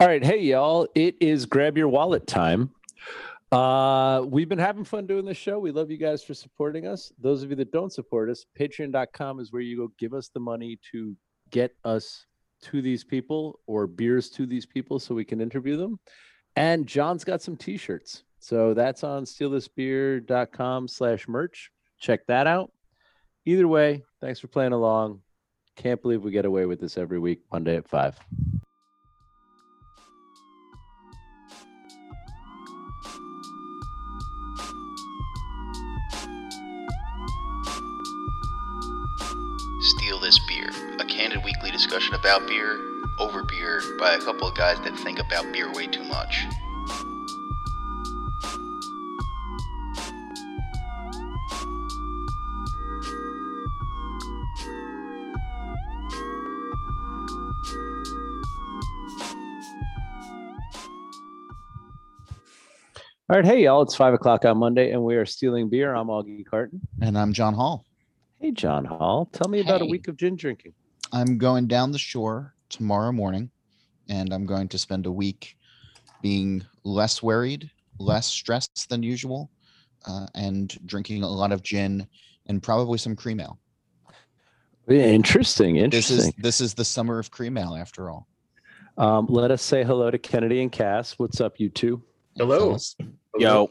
All right, hey y'all, it is grab your wallet time. Uh, we've been having fun doing this show. We love you guys for supporting us. Those of you that don't support us, patreon.com is where you go give us the money to get us to these people or beers to these people so we can interview them. And John's got some t-shirts. So that's on stealthisbeer.com slash merch. Check that out. Either way, thanks for playing along. Can't believe we get away with this every week, Monday at five. Candid weekly discussion about beer, over beer, by a couple of guys that think about beer way too much. All right, hey y'all, it's five o'clock on Monday, and we are stealing beer. I'm Augie Carton. And I'm John Hall. Hey, John Hall, tell me about a week of gin drinking. I'm going down the shore tomorrow morning, and I'm going to spend a week being less worried, less stressed than usual, uh, and drinking a lot of gin and probably some cream ale. Interesting, Interesting. This is interesting. this is the summer of cream ale, after all. Um, let us say hello to Kennedy and Cass. What's up, you two? Hello. fellas. Yo,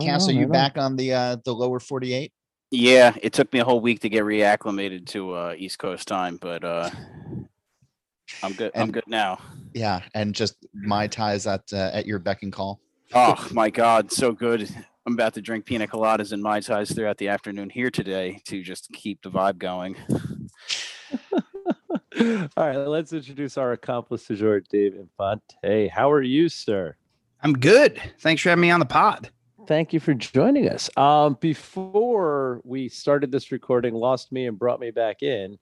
Cass, Oh, are you back on the uh, the lower 48? Yeah, it took me a whole week to get reacclimated to uh, East Coast time, but uh, I'm good. I'm good now. Yeah, and just my ties at uh, at your beck and call. Oh my God, so good. I'm about to drink pina coladas and mai tais throughout the afternoon here today to just keep the vibe going. All right, let's introduce our accomplice du jour, Dave Infante. How are you, sir? I'm good. Thanks for having me on the pod. Thank you for joining us. Um, before we started this recording, lost me and brought me back in.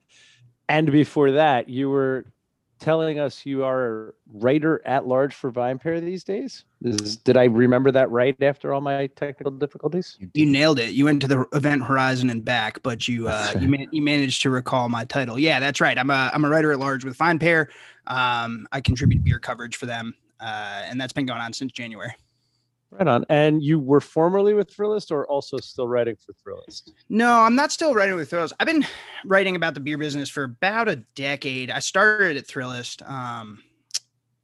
And before that, you were telling us you are a writer at large for VinePair these days. Is, did I remember that right after all my technical difficulties? You nailed it. You went to the event horizon and back, but you uh, you, man- you managed to recall my title. Yeah, that's right. I'm a I'm a writer at large with VinePair. Um, I contribute beer coverage for them, uh, and that's been going on since January. Right on. And you were formerly with Thrillist or also still writing for Thrillist? No, I'm not still writing with Thrillist. I've been writing about the beer business for about a decade. I started at Thrillist. Um,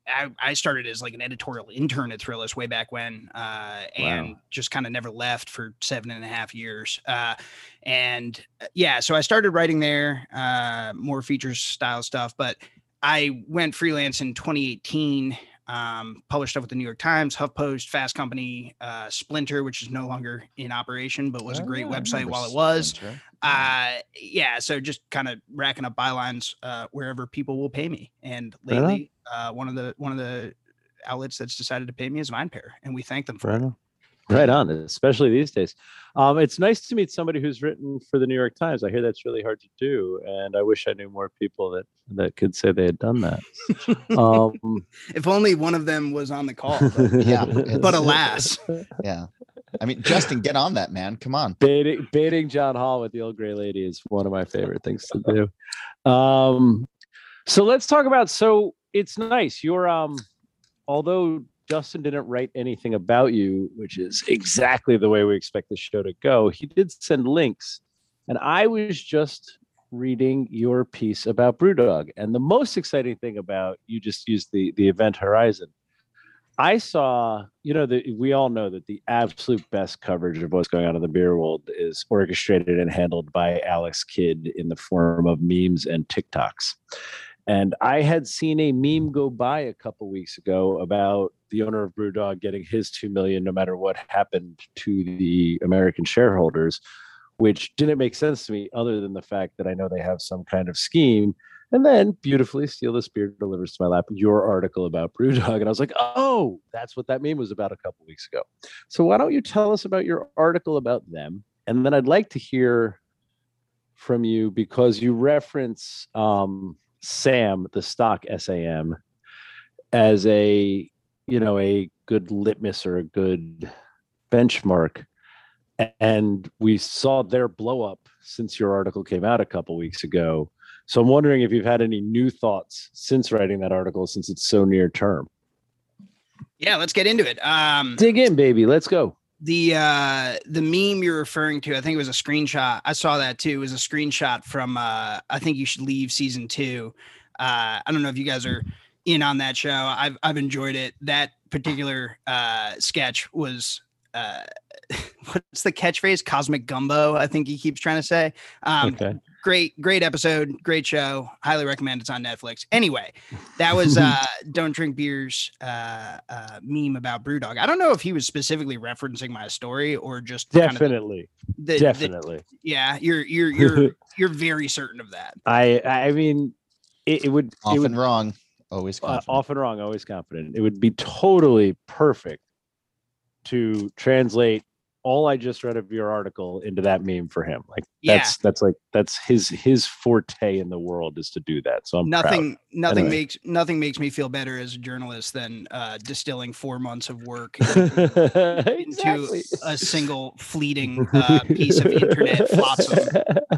I, I started as like an editorial intern at Thrillist way back when, uh, and just kind of never left for seven and a half years. Uh, and uh, yeah, so I started writing there, uh, more features style stuff, but I went freelance in 2018 um, published stuff with the New York Times, HuffPost, Fast Company, uh, Splinter, which is no longer in operation, but was a Oh, great yeah, website while it was. Splinter. Uh, yeah, so just kind of racking up bylines uh, wherever people will pay me. And lately, uh, one of the one of the outlets that's decided to pay me is VinePair, and we thank them for it. Right on, especially these days. Um, it's nice to meet somebody who's written for the New York Times. I hear that's really hard to do, and I wish I knew more people that that could say they had done that. Um, If only one of them was on the call. But, Yeah, but alas, Yeah. I mean, Justin, get on that, man. Come on. baiting baiting John Hall with the old gray lady is one of my favorite things to do. Um, so let's talk about. So it's nice. You're um, although Justin didn't write anything about you, which is exactly the way we expect the show to go. He did send links, and I was just reading your piece about BrewDog. And the most exciting thing about you just used the the event horizon. I saw, you know, we all know that the absolute best coverage of what's going on in the beer world is orchestrated and handled by Alex Kidd in the form of memes and TikToks. And I had seen a meme go by a couple weeks ago about the owner of BrewDog getting his two million no matter what happened to the American shareholders, which didn't make sense to me other than the fact that I know they have some kind of scheme. And then beautifully, Steal This Beer delivers to my lap your article about BrewDog. And I was like, oh, that's what that meme was about a couple weeks ago. So why don't you tell us about your article about them? And then I'd like to hear from you because you reference um, Sam, the stock SAM, as a you know a good litmus or a good benchmark. And we saw their blow up since your article came out a couple weeks ago So I'm wondering if you've had any new thoughts since writing that article, since it's so near term. Yeah, let's get into it. Um, Dig in, baby. Let's go. The uh the meme you're referring to i think it was a screenshot i saw that too it was a screenshot from uh i think you should leave season two. Uh i don't know if you guys are in on that show i've i've enjoyed it. That particular uh sketch was uh what's the catchphrase? Cosmic gumbo i think he keeps trying to say. Um okay. Great great episode great show highly recommend it's on netflix anyway that was uh don't drink beers uh uh meme about brewdog i don't know if he was specifically referencing my story or just kind of Definitely. the, the- Definitely. yeah you're you're you're you're very certain of that I I mean it, it would it Often would wrong, always uh, often wrong, always confident. It would be totally perfect to translate all I just read of your article into that meme for him. Like Yeah. that's that's like that's his his forte in the world is to do that. So I'm proud. nothing nothing Anyway. makes nothing makes me feel better as a journalist than uh distilling four months of work exactly. into a single fleeting uh, piece of internet flotsam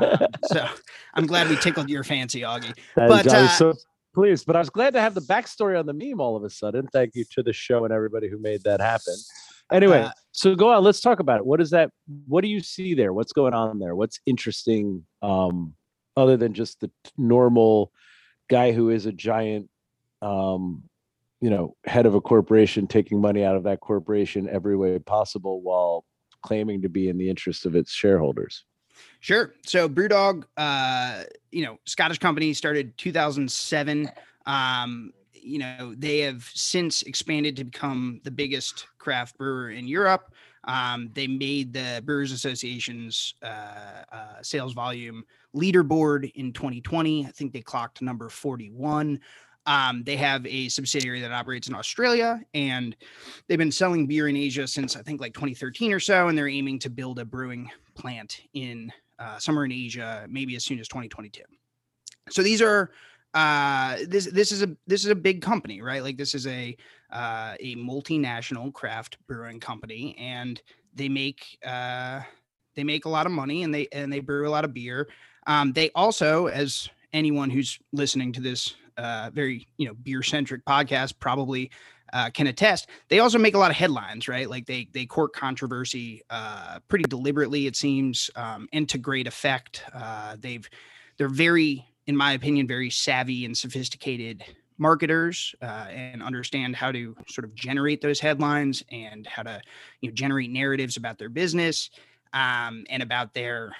Um, so i'm glad we tickled your fancy augie but, uh, so pleased, but I was glad to have the backstory on the meme all of a sudden. Thank you to the show and everybody who made that happen. Anyway, Uh, so go on. Let's talk about it. What is that? What do you see there? What's going on there? What's interesting, um, other than just the normal guy who is a giant, um, you know, head of a corporation taking money out of that corporation every way possible while claiming to be in the interest of its shareholders. Sure. So BrewDog, uh, you know, Scottish company started 2007. Um, you know, they have since expanded to become the biggest craft brewer in Europe. Um, they made the Brewers Association's uh, uh, sales volume leaderboard in 2020. I think they clocked number 41. Um, they have a subsidiary that operates in Australia, and they've been selling beer in Asia since I think like 2013 or so, and they're aiming to build a brewing plant in uh, somewhere in Asia, maybe as soon as 2022. So these are uh, this this is a this is a big company, right? Like this is a uh, a multinational craft brewing company, and they make uh, they make a lot of money, and they and they brew a lot of beer. Um, they also, as anyone who's listening to this uh, very you know beer centric podcast probably uh, can attest. They also make a lot of headlines, right? Like they they court controversy uh, pretty deliberately, it seems, um, and to great effect. Uh, they've they're very, in my opinion, very savvy and sophisticated marketers uh, and understand how to sort of generate those headlines and how to you know generate narratives about their business um, and about their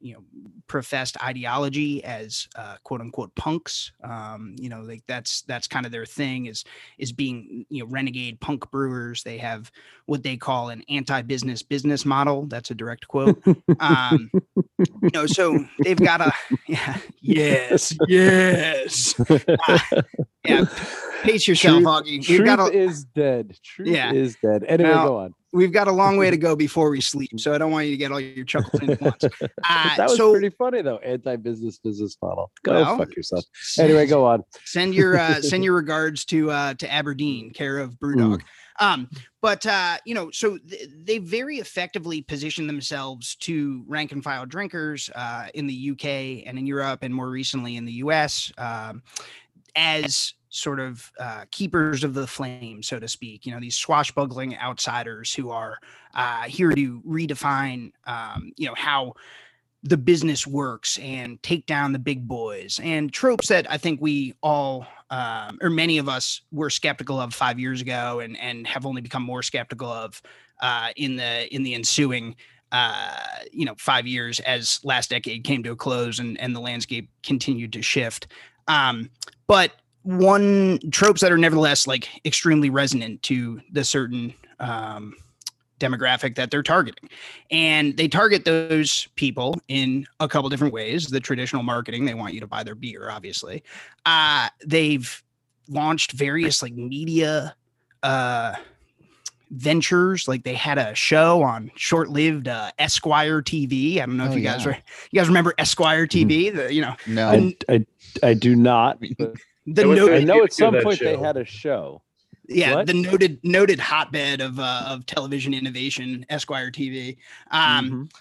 you know professed ideology as uh, quote unquote punks um, you know like that's that's kind of their thing is is being you know renegade punk brewers they have what they call an anti-business business model that's a direct quote um you know so they've got a yeah yes yes Uh, yeah pace yourself augie Truth got a is dead. Truth Yeah. is dead. Anyway, Now, go on. We've got a long way to go before we sleep so i don't want you to get all your chuckles in at once uh, that was so pretty funny though. Anti-business business model. Go Well, fuck yourself. Anyway, go on. send your uh, send your regards to uh, to Aberdeen, care of Brewdog. Um, but uh, you know, so th- they very effectively position themselves to rank and file drinkers uh, in the UK and in Europe, and more recently in the US, um, as sort of uh, keepers of the flame, so to speak. You know, these swashbuckling outsiders who are uh, here to redefine, um, you know, how the business works and take down the big boys and tropes that I think we all um, or many of us were skeptical of five years ago and and have only become more skeptical of uh, in the in the ensuing uh, you know five years as last decade came to a close and and the landscape continued to shift. Um, but one tropes that are nevertheless like extremely resonant to the certain um, demographic that they're targeting. And they target those people in a couple different ways. The traditional marketing, they want you to buy their beer, obviously. Uh, they've launched various like media uh ventures like they had a show on short-lived uh, esquire tv i don't know if Oh, you guys yeah. were you guys remember esquire tv the you know No, I, I, I do not. but the I was noted I know at some that point they had a show. yeah What? the noted noted hotbed of uh, of television innovation esquire tv um Mhm.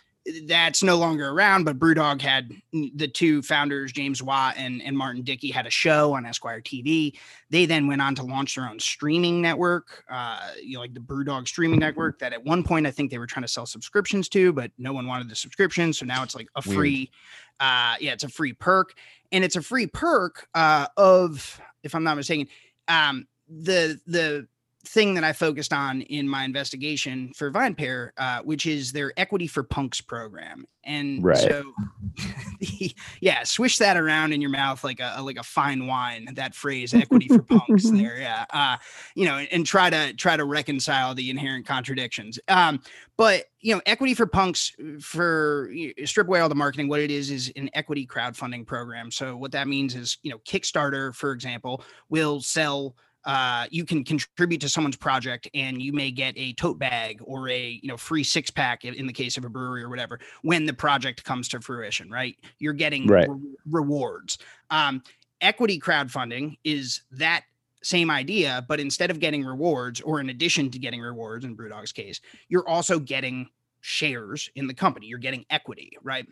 That's no longer around, but Brewdog had the two founders, James Watt and, and Martin Dickie, had a show on Esquire TV. They then went on to launch their own streaming network, uh, you know, like the Brewdog streaming network. That at one point I think they were trying to sell subscriptions to, but no one wanted the subscription, so now it's like a free, uh, yeah, it's a free perk, and it's a free perk uh, of, if I'm not mistaken, um, the the thing that I focused on in my investigation for VinePair, uh, which is their Equity for Punks program. And Right. so, yeah, swish that around in your mouth like a like a fine wine. That phrase, "Equity for Punks," there, yeah, uh, you know, and try to try to reconcile the inherent contradictions. Um, but you know, Equity for Punks, for y- strip away all the marketing, what it is is an equity crowdfunding program. So what that means is, you know, Kickstarter, for example, will sell uh, you can contribute to someone's project and you may get a tote bag or a you know free six pack in the case of a brewery or whatever when the project comes to fruition right? You're getting Right. re- rewards. Um, equity crowdfunding is that same idea but instead of getting rewards or in addition to getting rewards in brewdog's case you're also getting shares in the company. You're getting equity right?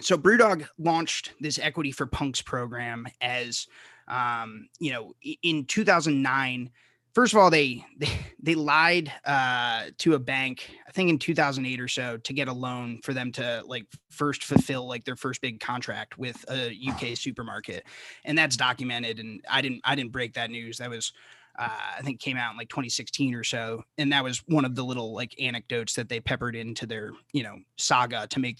So brewdog launched this equity for punks program as um, you know, in 2009, first of all, they they, they lied uh, to a bank, I think in 2008 or so, to get a loan for them to like first fulfill like their first big contract with a UK supermarket, and that's documented. And I didn't I didn't break that news. That was uh, I think came out in like 2016 or so, and that was one of the little like anecdotes that they peppered into their you know saga to make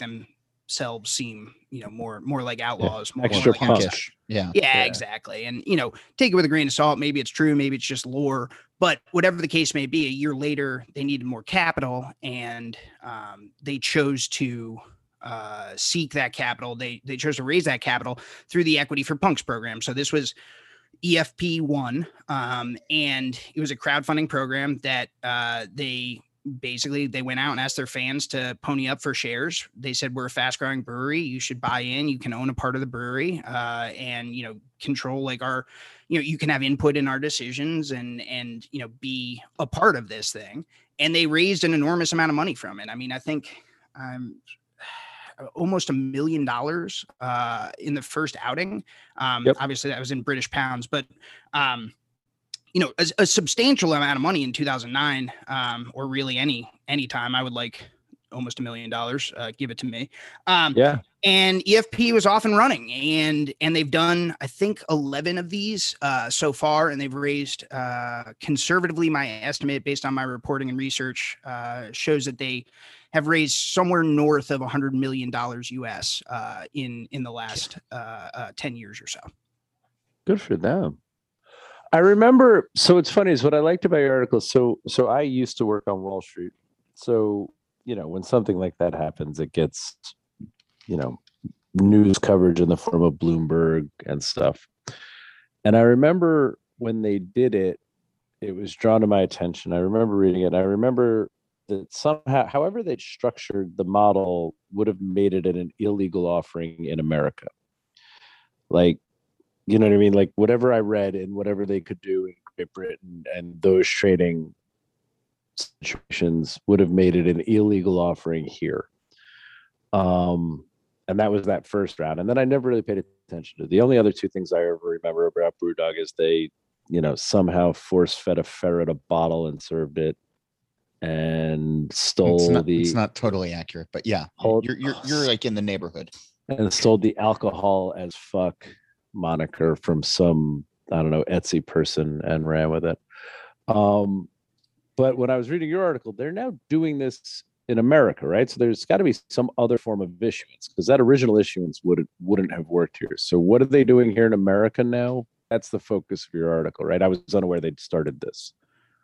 themselves seem you know more more like outlaws, more Extra like. Yeah. yeah, Yeah. exactly. And you know, take it with a grain of salt. Maybe it's true, maybe it's just lore. But whatever the case may be, a year later, they needed more capital, and um, they chose to uh, seek that capital. They they chose to raise that capital through the Equity for Punks program. So this was EFP one, um, and it was a crowdfunding program that uh, they basically they went out and asked their fans to pony up for shares. They said we're a fast growing brewery. You should buy in. You can own a part of the brewery, uh, and you know control like our, you know, you can have input in our decisions and and you know be a part of this thing. And they raised an enormous amount of money from it. I mean, I think um, almost a million dollars uh, in the first outing. Um, Yep. Obviously, that was in British pounds, but um, you know, a, a substantial amount of money in 2009, um, or really any any time. I would like almost a million dollars. Uh, give it to me. Um, Yeah. and EFP was off and running, and and they've done I think 11 of these uh, so far, and they've raised uh, conservatively my estimate based on my reporting and research uh, shows that they have raised somewhere north of 100 million dollars US uh, in in the last uh, uh, 10 years or so. Good for them. I remember. So it's funny is what I liked about your article. So so I used to work on Wall Street. So you know when something like that happens, it gets you know news coverage in the form of Bloomberg and stuff. And I remember when they did it, it was drawn to my attention. I remember reading it. I remember that somehow, however they structured the model, would have made it an illegal offering in America. Like you know what I mean? Like whatever I read and whatever they could do in Great Britain and those trading situations would have made it an illegal offering here. Um, and that was that first round. And then I never really paid attention to the only other two things I ever remember about Brewdog is they, you know, somehow force fed a ferret a bottle and served it and stole It's not, the it's not totally accurate, but yeah, Hold- you're you're you're like in the neighborhood. and stole the alcohol as fuck moniker from some I don't know Etsy person and ran with it. Um, but when I was reading your article, they're now doing this in America, right? So there's got to be some other form of issuance because that original issuance would wouldn't have worked here. So what are they doing here in America now? That's the focus of your article, right? I was unaware they'd started this.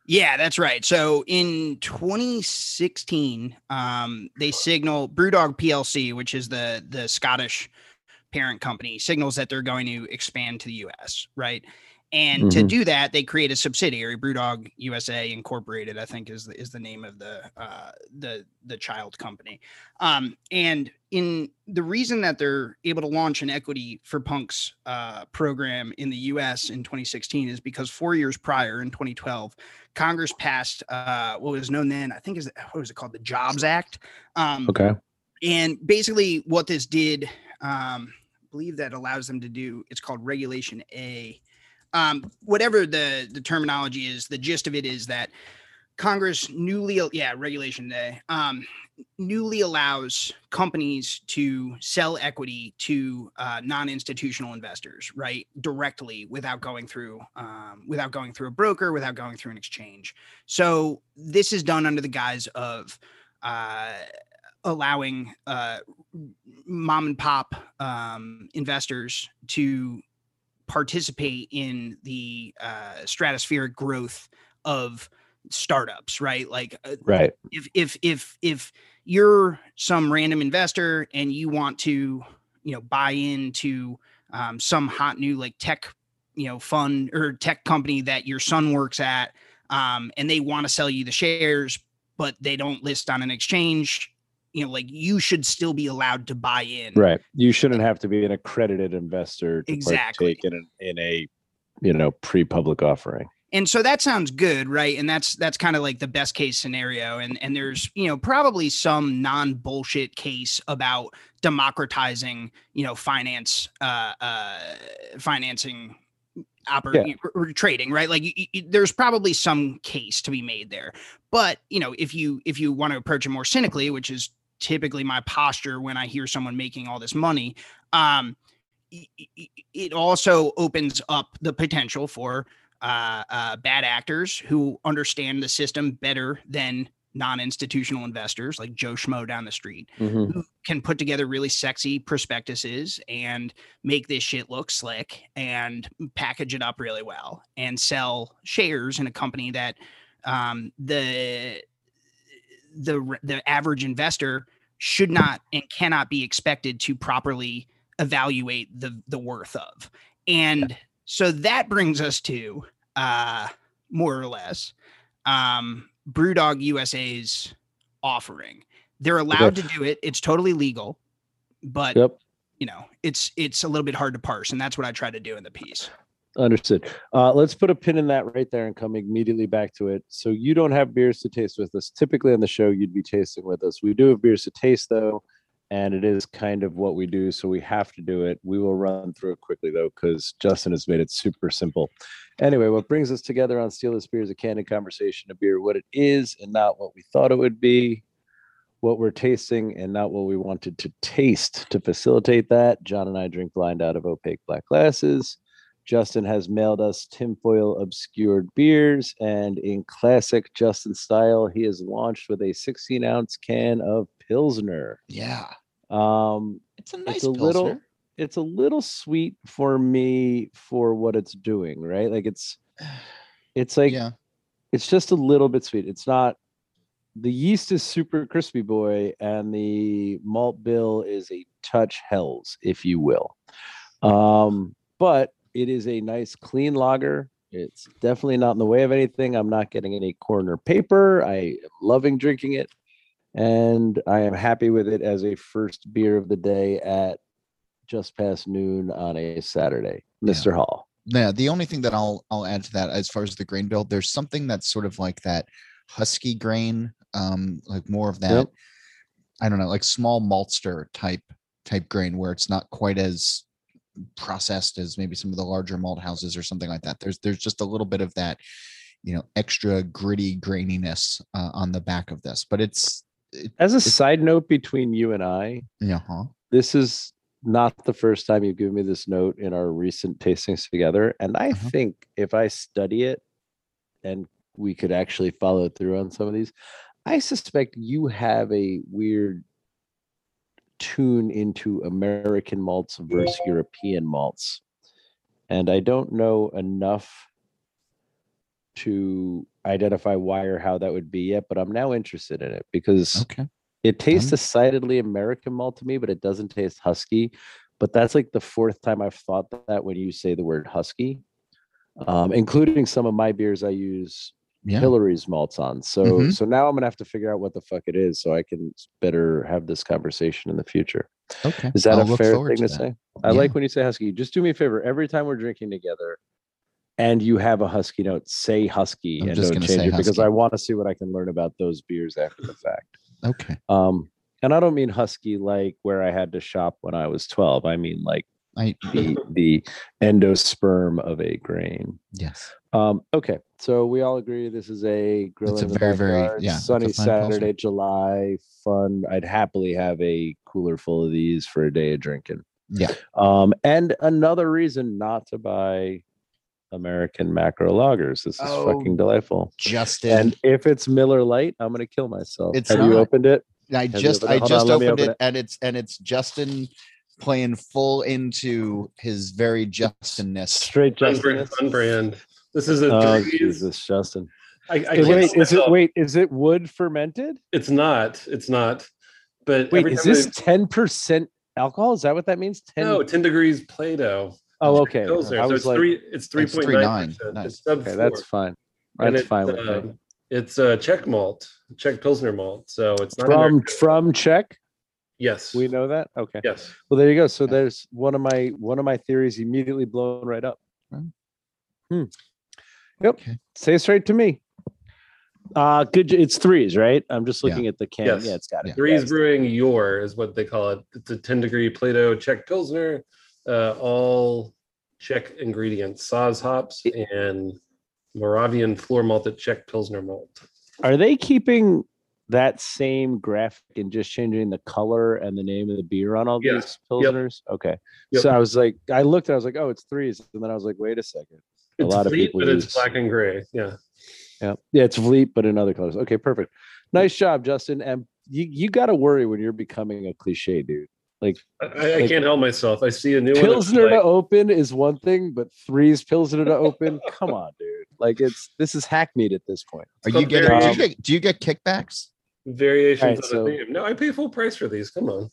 Yeah, that's right. So in 2016, um, they signal Brewdog PLC, which is the the Scottish parent company, signals that they're going to expand to the US, right? And to Mhm. do that, they create a subsidiary, Brewdog USA Incorporated, I think is the, is the name of the uh, the the child company. Um, and in the reason that they're able to launch an equity for punks uh, program in the US in 2016 is because four years prior in 2012, Congress passed uh, what was known then, I think is what was it called, the Jobs Act. Um, Okay. and basically what this did um believe that allows them to do it's called regulation a. Um whatever the the terminology is the gist of it is that congress newly yeah regulation a um newly allows companies to sell equity to uh, non-institutional investors right directly without going through um, without going through a broker without going through an exchange. So this is done under the guise of uh, allowing uh, mom and pop um, investors to participate in the uh, stratospheric growth of startups right like uh, Right. if if if if you're some random investor and you want to you know buy into um, some hot new like tech you know fund or tech company that your son works at um, and they want to sell you the shares but they don't list on an exchange you know like you should still be allowed to buy in Right. You shouldn't have to be an accredited investor to Exactly. in, an, in a, you know, pre-public offering. and so that sounds good right and that's that's kind of like the best case scenario and and there's you know probably some non bullshit case about democratizing you know finance uh uh financing operating or, or trading right like you, you, there's probably some case to be made there but you know if you if you want to approach it more cynically which is typically my posture when i hear someone making all this money um it also opens up the potential for uh, uh, bad actors who understand the system better than non-institutional investors like Joe Schmo down the street Mhm. who can put together really sexy prospectuses and make this shit look slick and package it up really well and sell shares in a company that um, the the the average investor should not and cannot be expected to properly evaluate the the worth of. And so that brings us to uh more or less um brewdog usa's offering. They're allowed to do it. It's totally legal but Yep. you know it's it's a little bit hard to parse and that's what i try to do in the piece Understood. Uh, let's put a pin in that right there and come immediately back to it. So you don't have beers to taste with us. Typically on the show, you'd be tasting with us. We do have beers to taste though, and it is kind of what we do. So we have to do it. We will run through it quickly though, because Justin has made it super simple. Anyway, what brings us together on Steal This Beer is a candid conversation of beer, what it is and not what we thought it would be, what we're tasting and not what we wanted to taste. To facilitate that, John and I drink blind out of opaque black glasses. Justin has mailed us tinfoil obscured beers, and in classic Justin style, he has launched with a 16 ounce can of Pilsner. Yeah. Um, It's a nice it's a Pilsner. little, it's a little sweet for me for what it's doing, right? Like it's, it's like yeah. it's just a little bit sweet. It's not the yeast is super crispy boy, and the malt bill is a touch Helles, if you will. Um, but it is a nice clean lager. It's definitely not in the way of anything. I'm not getting any corner paper. I am loving drinking it. And I am happy with it as a first beer of the day at just past noon on a Saturday. Yeah. Mr. Hall. Yeah, the only thing that I'll I'll add to that as far as the grain bill, there's something that's sort of like that husky grain, um, like more of that. Yep. I don't know, like small maltster type type grain where it's not quite as processed as maybe some of the larger malt houses or something like that. There's there's just a little bit of that, you know, extra gritty graininess uh, on the back of this, but it's it, As a It's- side note between you and I, yeah, huh? this is not the first time you've given me this note in our recent tastings together. And I Uh-huh. think if I study it and we could actually follow through on some of these, I suspect you have a weird tune into American malts versus European malts. And I don't know enough to identify why or how that would be yet, but I'm now interested in it because Okay. it tastes Um, decidedly American malt to me, but it doesn't taste husky. But that's like the fourth time I've thought that when you say the word husky, um, including some of my beers I use Yeah. Hillary's malts on. So Mhm. so now I'm gonna have to figure out what the fuck it is so I can better have this conversation in the future. Okay. Is that I'll a fair thing to, that. say? I Yeah. like when you say husky. Just do me a favor. Every time we're drinking together and you have a husky note, say husky I'm and just don't change it because. I want to see what I can learn about those beers after the fact. Okay. Um, and I don't mean husky like where I had to shop when I was 12. I mean like I the the endosperm of a grain. yes. Um, okay, so we all agree this is a grill It's a very, very- yeah, sunny. Saturday, July, fun. I'd happily have a cooler full of these for a day of drinking. Yeah. Um, and another reason not to buy American macro lagers. This is fucking Oh, delightful. Justin. And if it's Miller Light, I'm gonna kill myself. It's Have you not. opened it? I you just opened? I just opened open it, and it's and it's Justin playing full into his very Justinness. Straight Fun Justin. brand. This is a Oh Dries- Jesus, Justin. I, I Hey, can't wait, is it myself. wait? Is it wood fermented? It's not. It's not. But Wait, is this ten percent alcohol? Is that what that means? Ten. no 10 degrees Plato. oh, okay. Pilsner. I So was it's like, three. It's point 3.9. nine. Nice. Okay, that's fine. That's it's, fine with me. um, It's a Czech malt, Czech Pilsner malt. So it's not From American. from Czech, Yes. we know that. Okay. Yes. Well, there you go. So there's one of my one of my theories immediately blown right up. Hmm. Yep. Okay. Say it straight to me. Uh good. It's threes, right? I'm just Yeah. looking at the can. Yes. Yeah, it's got it. Yeah. Threes Yes. Brewing Your is what they call it. It's a 10 degree Plato Czech Pilsner, uh, all Czech ingredients, Saaz hops and Moravian floor malted Czech Pilsner malt. Are they keeping that same graphic and just changing the color and the name of the beer on all Yeah. these pilsners? Okay. Yep. So I was like, I looked, I was like, oh, it's threes, and then I was like, wait a second. A It's lot of Vliet, people but use, it's black and gray. Yeah. Yeah, yeah, it's Vliet, but in other colors. Okay, perfect. Nice job, Justin. And you you got to worry when you're becoming a cliche, dude. I, I Like- can't help myself. I see a new one. it's Pilsner to open is one thing, but threes Pilsner to open. Come on, dude. Like it's this is hackneyed at this point. Are you getting? Do you get, do you get kickbacks? Variations Alright, of so- the theme. No, I pay full price for these. Come on.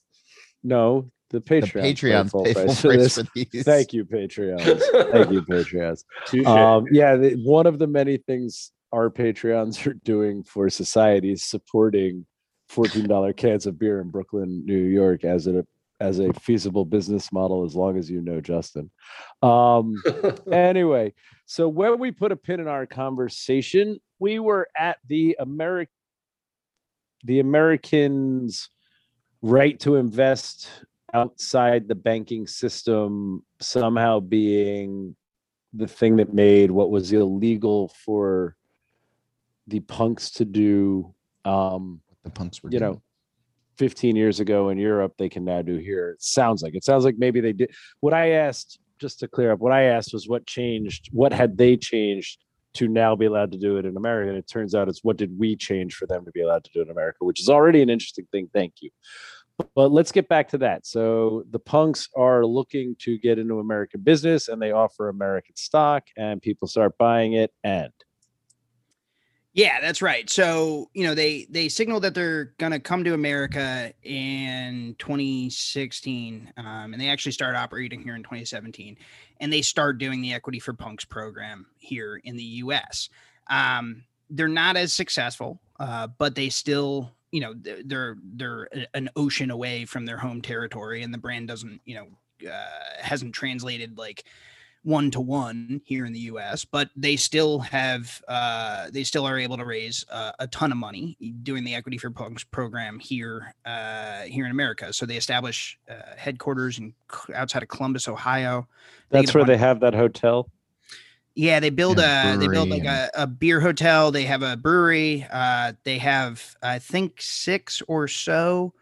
No, the Patreon. the Patreon full pay full price for price for these. Thank you, Patreons. Thank you, Patreons. Um, yeah, the, one of the many things our Patreons are doing for society is supporting $14 cans of beer in Brooklyn, New York as a as a feasible business model as long as you know Justin. Um anyway, so when we put a pin in our conversation, we were at the American the Americans right to invest outside the banking system somehow being the thing that made what was illegal for the punks to do um The punks were you doing. know 15 years ago in Europe they can now do here it sounds like it sounds like maybe they did what I asked just to clear up what I asked was what changed what had they changed to now be allowed to do it in America and it turns out it's what did we change for them to be allowed to do in America which is already an interesting thing thank you. But let's get back to that. So the punks are looking to get into American business and they offer American stock and people start buying it and Yeah, that's right. So, you know, they they signaled that they're gonna come to America in 2016, um, and they actually start operating here in 2017, and they start doing the Equity for Punks program here in the U.S. Um, they're not as successful, uh, but they still, you know, they're, they're an ocean away from their home territory, and the brand doesn't, you know, uh, hasn't translated like one to one here in the US, but they still have uh, they still are able to raise uh, a ton of money doing the Equity for Punks program here uh, here in America. So they establish uh, headquarters in outside of Columbus, Ohio. They that's get a where they have that hotel Yeah, they build Yeah, a they build like a, a beer hotel. They have a brewery. Uh, they have I think six or so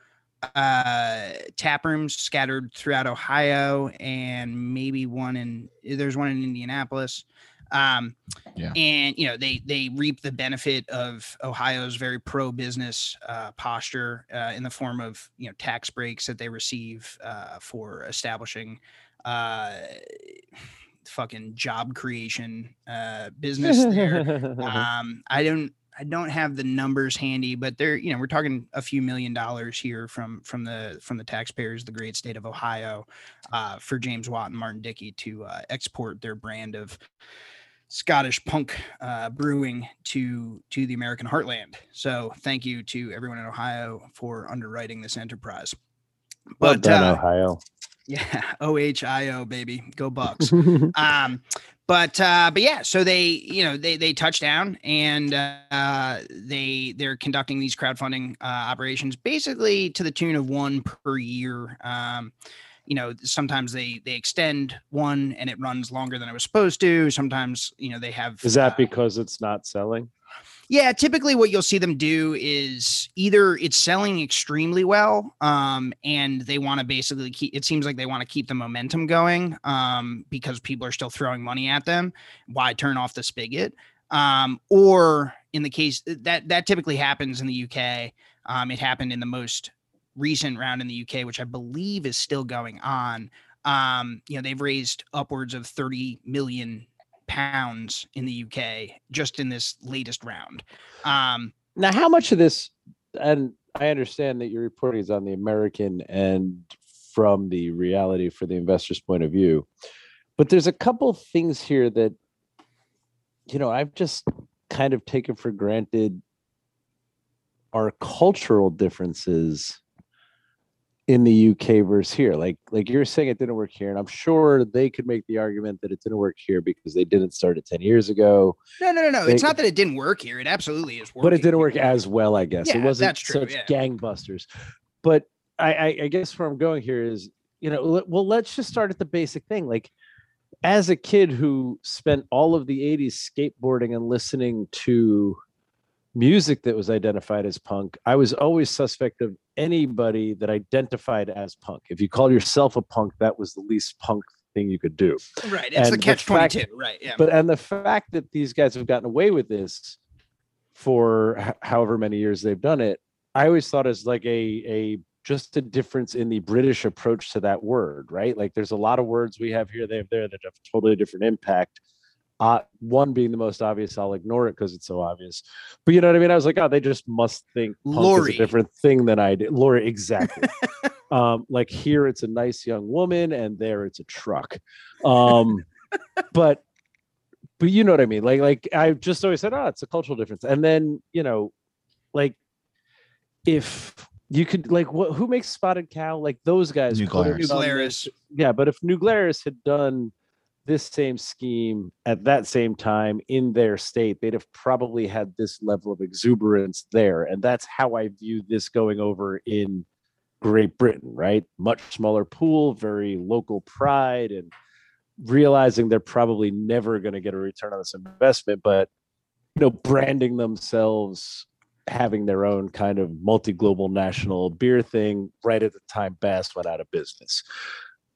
uh tap rooms scattered throughout ohio and maybe one in there's one in indianapolis um Yeah. and you know they they reap the benefit of ohio's very pro business uh posture uh in the form of you know tax breaks that they receive uh for establishing uh fucking job creation uh business there um i don't i don't have the numbers handy but they're you know we're talking a few million dollars here from from the from the taxpayers of the great state of ohio uh for james watt and martin dickie to uh, export their brand of scottish punk uh brewing to to the american heartland so thank you to everyone in ohio for underwriting this enterprise well but done, uh, Ohio. Yeah, O H I O baby, go Bucks. um, but uh, but yeah, so they you know they they touch down and uh, they they're conducting these crowdfunding uh, operations basically to the tune of one per year. Um, you know sometimes they they extend one and it runs longer than it was supposed to. Sometimes you know they have Is that uh, because it's not selling? Yeah, typically what you'll see them do is either it's selling extremely well, um, and they want to basically keep. It seems like they want to keep the momentum going, um, because people are still throwing money at them. Why turn off the spigot? Um, or in the case that that typically happens in the UK, um, it happened in the most recent round in the UK, which I believe is still going on. Um, you know, they've raised upwards of 30 million pounds in the UK just in this latest round. Um, Now, how much of this, and I understand that your reporting is on the American and from the reality for the investor's point of view, but there's a couple things here that, you know, I've just kind of taken for granted are cultural differences in the UK versus here. Like like you're saying it didn't work here, and I'm sure they could make the argument that it didn't work here because they didn't start it 10 years ago. no, no, no, no. It's not that it didn't work here. It absolutely is working. but it didn't work as well, I guess. Yeah, it wasn't that's true, such yeah. gangbusters. But I, I, I guess where I'm going here is, you know, well, let's just start at the basic thing. Like, as a kid who spent all of the 80s skateboarding and listening to music that was identified as punk, I was always suspect of anybody that identified as punk. If you called yourself a punk, that was the least punk thing you could do. right. It's and the catch fact- 22. Right. Yeah. But and the fact that these guys have gotten away with this for h- however many years they've done it, I always thought as like a a just a difference in the British approach to that word, right? Like there's a lot of words we have here, they have there that have totally different impact. Uh, one being the most obvious, I'll ignore it because it's so obvious. But you know what I mean? I was like, oh, they just must think punk is a different thing than I did. Lori, exactly. um, like here it's a nice young woman, and there it's a truck. Um, but but you know what I mean? Like like I just always said, oh, it's a cultural difference. And then you know, like if you could like what who makes spotted cow? Like those guys. New Glarus. done Glarus. Yeah, but if New Glarus had done this same scheme at that same time in their state, they'd have probably had this level of exuberance there. And that's how I view this going over in Great Britain, right? Much smaller pool, very local pride, and realizing they're probably never going to get a return on this investment, but you know, branding themselves having their own kind of multi-global national beer thing right at the time Bass went out of business.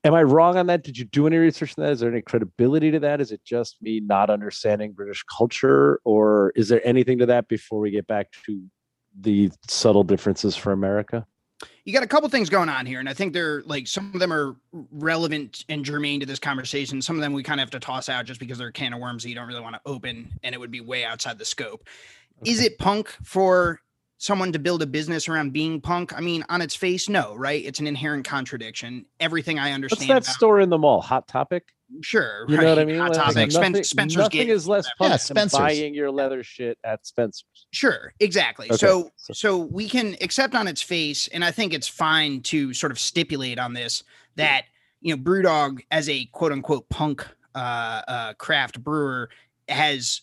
Am I wrong on that? Did you do any research on that? Is there any credibility to that? Is it just me not understanding British culture, or is there anything to that before we get back to the subtle differences for America? you got a couple things going on here and i think they're like some of them are relevant and germane to this conversation some of them we kind of have to toss out just because they're a can of worms that you don't really want to open and it would be way outside the scope is it punk for someone to build a business around being punk i mean on its face no right it's an inherent contradiction everything i understand. What's understand that about- store in the mall? Hot Topic. sure You know what I mean? Hot Like, topic Spen- nothing, spencer's nothing Gate. is less Yeah, punk than buying your leather shit at Spencer's. Sure, exactly. Okay, So, so- so we can accept on its face, and I think it's fine to sort of stipulate on this that you know BrewDog as a quote unquote punk uh, uh, craft brewer has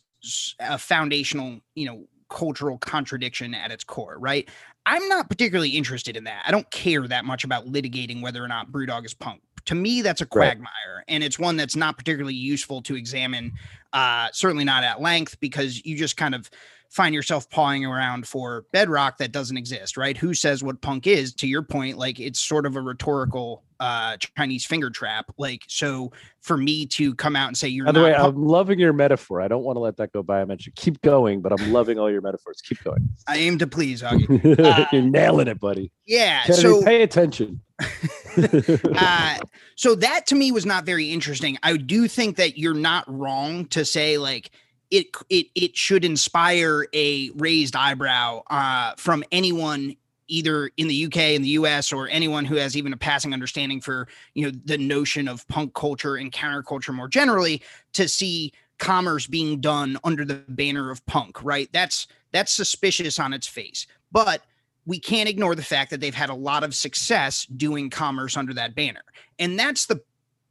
a foundational, you know, cultural contradiction at its core, right? I'm not particularly interested in that. I don't care that much about litigating whether or not BrewDog is punk. To me, that's a Right. quagmire, and it's one that's not particularly useful to examine. Uh, certainly not at length, because you just kind of find yourself pawing around for bedrock that doesn't exist, right? Who says what punk is? To your point, like it's sort of a rhetorical uh Chinese finger trap. Like, so for me to come out and say you're By the way, punk- I'm loving your metaphor. I don't want to let that go by. I mentioned keep going, but I'm loving all your metaphors. Keep going. I aim to please, Augie. Uh, You're nailing it, buddy. Yeah. Kennedy, so pay attention. uh, so that to me was not very interesting. I do think that you're not wrong to say like it it it should inspire a raised eyebrow uh, from anyone either in the UK in the US or anyone who has even a passing understanding for you know the notion of punk culture and counterculture more generally to see commerce being done under the banner of punk right that's that's suspicious on its face but we can't ignore the fact that they've had a lot of success doing commerce under that banner. And that's the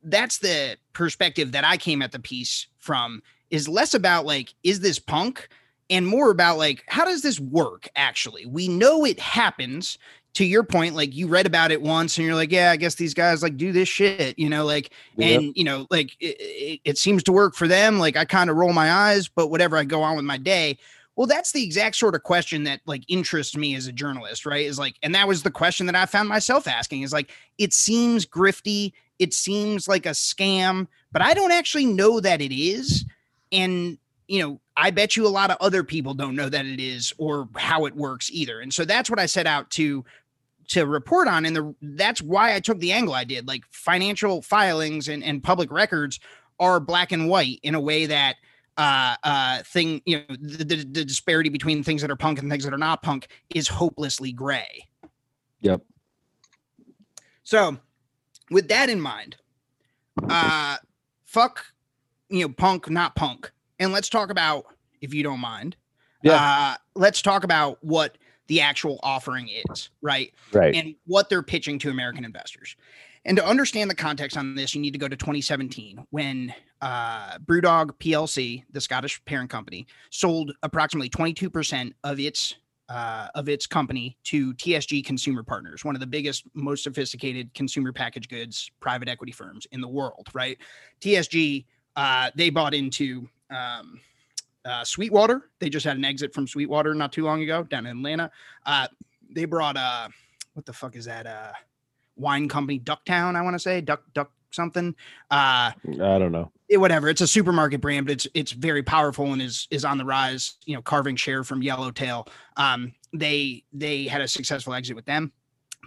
that's the perspective that I came at the piece from is less about like is this punk? And more about like how does this work actually? We know it happens. To your point like you read about it once and you're like yeah, I guess these guys like do this shit, you know, like Yep. and you know like it, it, it seems to work for them. Like i kind of roll my eyes but whatever i go on with my day. Well that's the exact sort of question that like interests me as a journalist right? Is like and that was the question that i found myself asking is like it seems grifty it seems like a scam but i don't actually know that it is and you know i bet you a lot of other people don't know that it is or how it works either. And so that's what i set out to to report on. And the that's why I took the angle I did. Like financial filings and, and public records are black and white in a way that uh uh thing you know the, the, the disparity between things that are punk and things that are not punk is hopelessly gray. Yep. so with that in mind uh fuck you know punk not punk and let's talk about if you don't mind Yeah. uh let's talk about what the actual offering is right Right. and what they're pitching to American investors. And to understand the context on this, you need to go to 2017 when uh, Brewdog PLC, the Scottish parent company, sold approximately 22% of its uh, of its company to TSG Consumer Partners, one of the biggest, most sophisticated consumer packaged goods private equity firms in the world. Right? TSG uh, they bought into um, uh, Sweetwater. They just had an exit from Sweetwater not too long ago down in Atlanta. Uh, they brought uh what the fuck is that uh wine company ducktown i want to say duck duck something uh I don't know. it- whatever it's a supermarket brand but it's it's very powerful and is is on the rise you know carving share from yellowtail um they they had a successful exit with them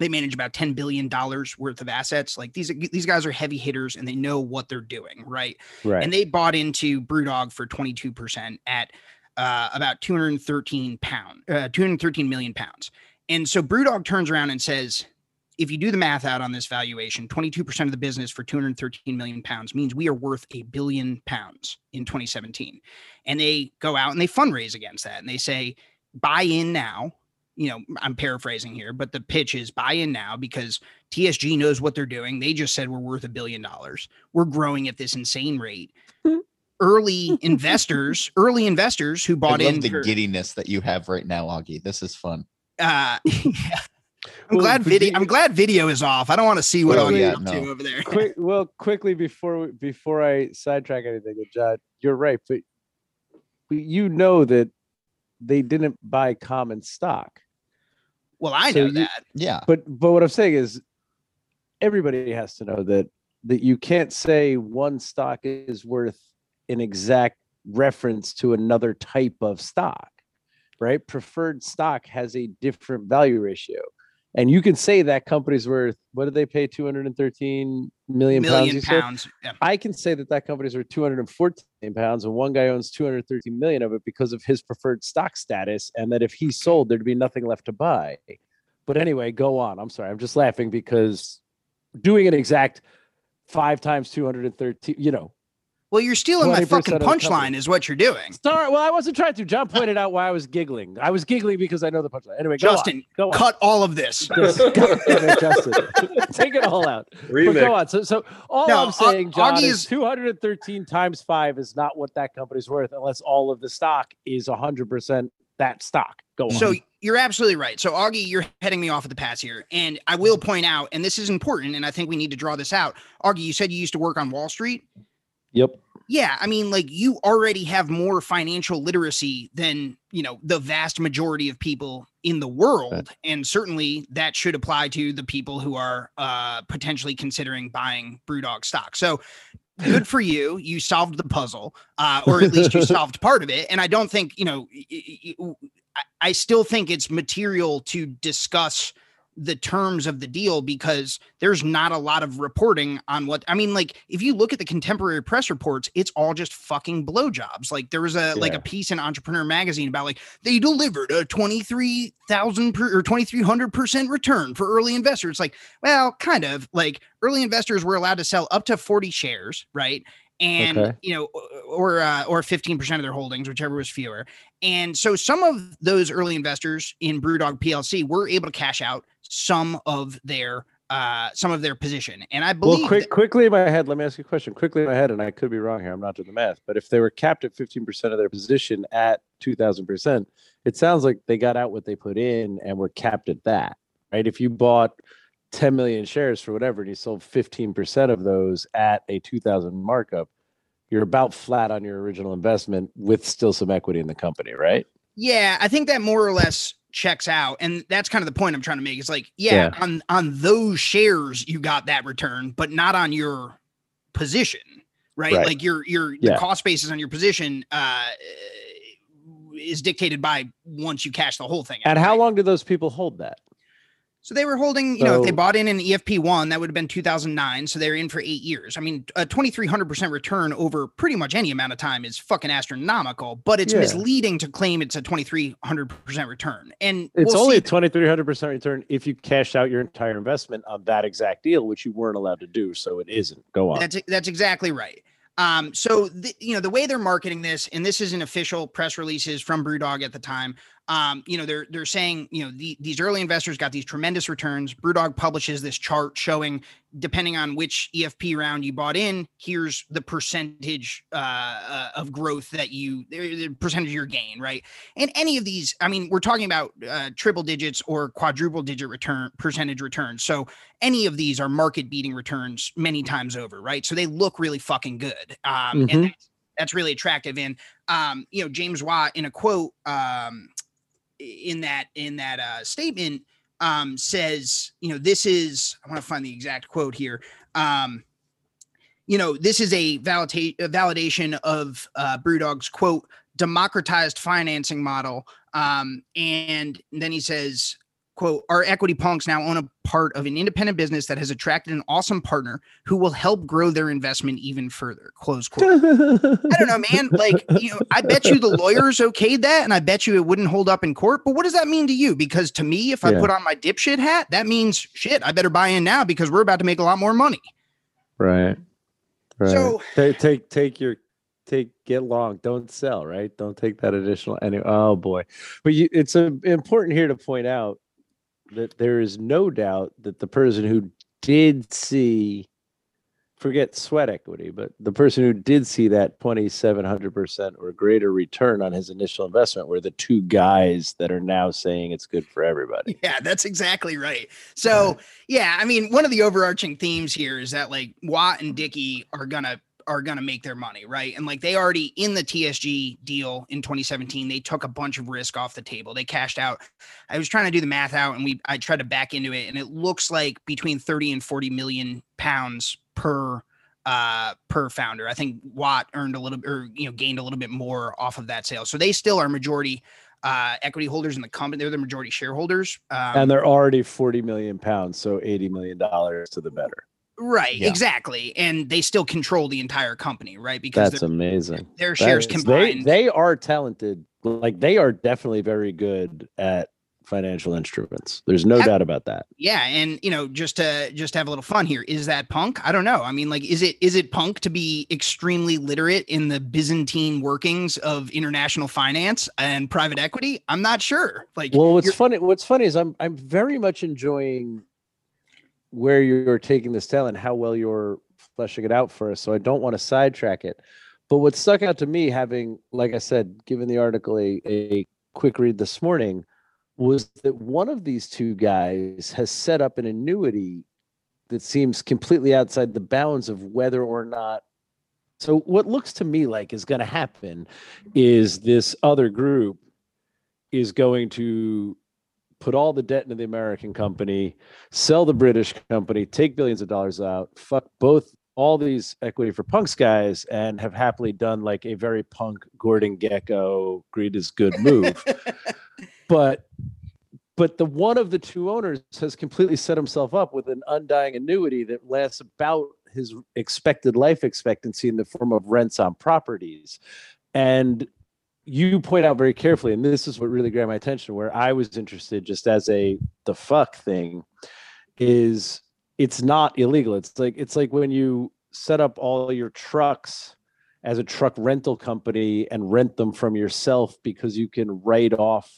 they manage about 10 billion dollars worth of assets like these these guys are heavy hitters and they know what they're doing right Right. and they bought into Brewdog for 22% at uh, about 213 pound, uh, 213 million pounds. And so Brewdog turns around and says, if you do the math out on this valuation, 22% of the business for 213 million pounds means we are worth a billion pounds in 2017. And they go out and they fundraise against that. And they say, buy in now. You know, I'm paraphrasing here, but the pitch is buy in now because TSG knows what they're doing. They just said we're worth a billion dollars. We're growing at this insane rate. Early investors, early investors who I bought love in. the for- giddiness that you have right now, Augie. This is fun. uh, yeah. I'm Well, glad video. I'm glad video is off. I don't want to see what Oh, I'm yeah, up to over there. Quick, well, quickly before before I sidetrack anything, John, you're right, but but you know that they didn't buy common stock. Well, I So know you- that. Yeah. But but what I'm saying is, everybody has to know that that you can't say one stock is worth an exact reference to another type of stock, right? Preferred stock has a different value ratio. And you can say that company's worth, what did they pay? 213 million, pounds. Million said? pounds. Yeah. I can say that that company's worth 214 pounds, and one guy owns 213 million of it because of his preferred stock status, and that if he sold, there'd be nothing left to buy. But anyway, go on. I'm sorry. I'm just laughing because doing an exact five times 213, you know. Well, you're stealing my fucking of the company. punchline, is what you're doing. Sorry. Well, I wasn't trying to. John pointed out why I was giggling. I was giggling because I know the punchline. Anyway, go Justin, on. Go on. cut all of this. Yes, it, Justin. Take it all out. But go on. So, so all No, I'm saying, John, Augie is is- 213 times five is not what that company's worth unless all of the stock is 100% that stock. Go on. So you're absolutely right. So Augie, you're heading me off at the pass here, and I will point out, and this is important, and I think we need to draw this out. Augie, you said you used to work on Wall Street. Yep. Yeah, I mean, like you already have more financial literacy than you know the vast majority of people in the world, and certainly that should apply to the people who are uh, potentially considering buying BrewDog stock. So good for you, you solved the puzzle, uh, or at least you solved part of it. And I don't think you know. i still think it's material to discuss the terms of the deal because there's not a lot of reporting on what I mean. Like, if you look at the contemporary press reports, it's all just fucking blowjobs. Like, there was a like a piece in Entrepreneur Magazine about like they delivered a twenty three thousand per or twenty three hundred percent return for early investors. It's Like, well, kind of like early investors were allowed to sell up to forty shares, right? And Okay. you know, or uh, or fifteen percent of their holdings, whichever was fewer. And so some of those early investors in BrewDog PLC were able to cash out some of their uh some of their position. And I believe Well, quick, quickly in my head, let me ask you a question. Quickly in my head, and I could be wrong here. I'm not doing the math, but if they were capped at 15% of their position at 2,000%, it sounds like they got out what they put in and were capped at that, right? If you bought 10 million shares for whatever and you sold 15% of those at a 2,000 markup, you're about flat on your original investment with still some equity in the company, right? Yeah, I think that more or less checks out, and that's kind of the point I'm trying to make. Is like, yeah, on on those shares you got that return, but not on your position, right? Right. Like your your Yeah. the cost basis on your position uh, is dictated by once you cash the whole thing. out, And how right? long do those people hold that? So they were holding, you know, if they bought in an EFP one, that would have been 2009. So they were in for eight years. I mean, a 2,300% return over pretty much any amount of time is fucking astronomical, but it's Yeah. misleading to claim it's a 2,300% return. And It's we'll only see- a 2300% return if you cash out your entire investment on that exact deal, which you weren't allowed to do. So it isn't. Go on. That's that's exactly right. Um, so the, you know the way they're marketing this, and this is an official press releases from BrewDog at the time. Um, you know they're they're saying you know the, these early investors got these tremendous returns. BrewDog publishes this chart showing depending on which EFP round you bought in, here's the percentage uh, uh, of growth that you the percentage of your gain, right? And any of these, I mean, we're talking about uh, triple digits or quadruple digit return percentage returns. So any of these are market beating returns many times over, right? So they look really fucking good. Um, Mhm. and that's, that's really attractive. And, um, you know, James Watt in a quote, um, in that, in that, uh, statement, um, says, you know, this is, I want to find the exact quote here. Um, you know, this is a validate validation of uh, BrewDog's quote democratized financing model. Um, and then he says, quote, our equity punks now own a part of an independent business that has attracted an awesome partner who will help grow their investment even further. Close quote. I don't know, man. Like, you know, I bet you the lawyers okayed that, and I bet you it wouldn't hold up in court. But what does that mean to you? Because to me, if I Yeah. put on my dipshit hat, that means shit. I better buy in now because we're about to make a lot more money. right. Right. So- take, take, take your, take, get long. Don't sell, right? Don't take that additional. Anyway, oh boy. But you, it's uh important here to point out that there is no doubt that the person who did see, forget sweat equity, but the person who did see that 2,700% or greater return on his initial investment were the two guys that are now saying it's good for everybody. Yeah, that's exactly right. So, yeah, I mean, one of the overarching themes here is that like Watt and Dickie are gonna are gonna make their money, right? And like they already in the TSG deal in 2017, they took a bunch of risk off the table. They cashed out. I was trying to do the math out, and we I tried to back into it, and it looks like between 30 and 40 million pounds per uh per founder. I think Watt earned a little or you know gained a little bit more off of that sale. So they still are majority uh equity holders in the company. They're the majority shareholders. Um, and they're already 40 million pounds, so 80 million dollars to the better. Right, Yeah. exactly. And they still control the entire company, right? Because That's amazing. their shares is- combined. They, they are talented. Like they are definitely very good at financial instruments. There's no Ab- doubt about that. yeah, and you know, just to just to have a little fun here, is that punk? I don't know. I mean, like, is it is it punk to be extremely literate in the Byzantine workings of international finance and private equity? I'm not sure. Like, Well, what's funny, what's funny is I'm I'm very much enjoying where you're taking this talent, how well you're fleshing it out for us. So I don't want to sidetrack it. But what stuck out to me, having, like I said, given the article a, a quick read this morning, was that one of these two guys has set up an annuity that seems completely outside the bounds of whether or not. So what looks to me like is going to happen is this other group is going to put all the debt into the American company, sell the British company, take billions of dollars out, fuck both all these equity for punks guys, and have happily done like a very punk Gordon Gekko greed is good move. but but the one of the two owners has completely set himself up with an undying annuity that lasts about his expected life expectancy in the form of rents on properties. And you point out very carefully, and this is what really grabbed my attention, where I was interested just as a the fuck thing, is it's not illegal. It's like it's like when you set up all your trucks as a truck rental company and rent them from yourself because you can write off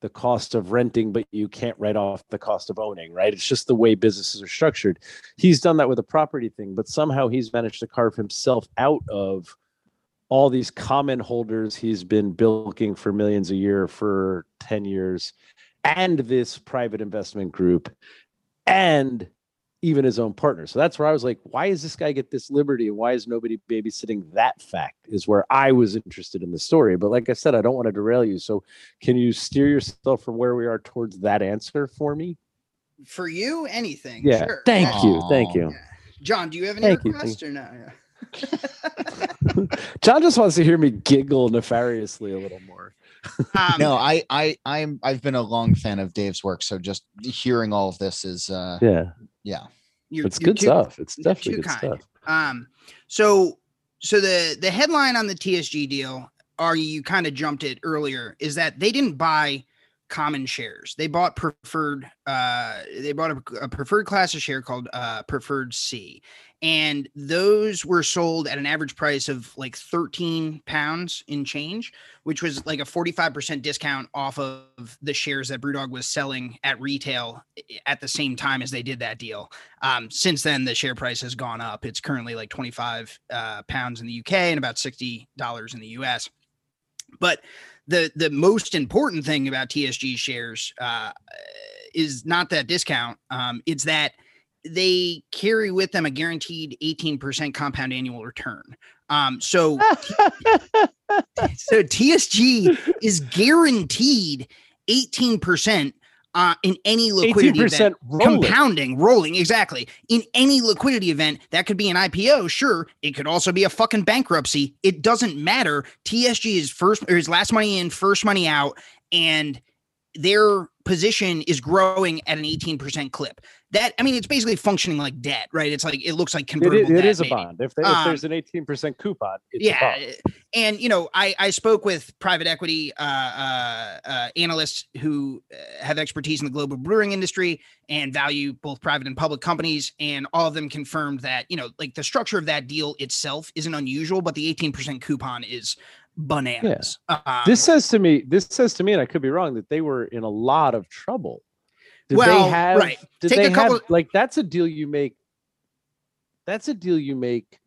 the cost of renting, but you can't write off the cost of owning, right? It's just the way businesses are structured. He's done that with a property thing, but somehow he's managed to carve himself out of all these common holders he's been bilking for millions a year for 10 years and this private investment group and even his own partner. So that's where I was like, why does this guy get this liberty and why is nobody babysitting that fact? Is where I was interested in the story. But like I said, I don't want to derail you. So can you steer yourself from where we are towards that answer for me? For you, anything. Yeah. Sure. Thank Yeah. you. Thank Aw. you. John, do you have any Thank you, requests or no? John just wants to hear me giggle nefariously a little more. Um, no, I, I, I'm, I've been a long fan of Dave's work, so just hearing all of this is, uh, Yeah. yeah. you're- It's you're good too- stuff. It's definitely good kind. stuff. Um, so so the the headline on the TSG deal, are you kind of jumped it earlier, is that they didn't buy common shares. They bought preferred. Uh, they bought a, a preferred class of share called uh, preferred C, and those were sold at an average price of like 13 pounds in change, which was like a 45% discount off of the shares that Brewdog was selling at retail at the same time as they did that deal. Um, since then, the share price has gone up. It's currently like 25 uh, pounds in the UK and about $60 in the US. But the the most important thing about TSG shares uh, is not that discount. Um, it's that they carry with them a guaranteed 18% compound annual return. Um, so so TSG is guaranteed 18% uh, in any liquidity event rolling. compounding, rolling, exactly. In any liquidity event, that could be an IPO, sure. It could also be a fucking bankruptcy. It doesn't matter. TSG is first or is last money in, first money out, and their position is growing at an 18% clip. That I mean, it's basically functioning like debt, right? It's like it looks like convertible. is, it debt, is a maybe. bond. If, they, if Um, there's an 18% coupon, it's a yeah bond. and you know i i spoke with private equity uh, uh, uh, analysts who uh, have expertise in the global brewing industry and value both private and public companies and all of them confirmed that you know like the structure of that deal itself isn't unusual but the 18% coupon is bananas um, this says to me this says to me and i could be wrong that they were in a lot of trouble did Well, they have right. did Take they a couple- like that's a deal you make that's a deal you make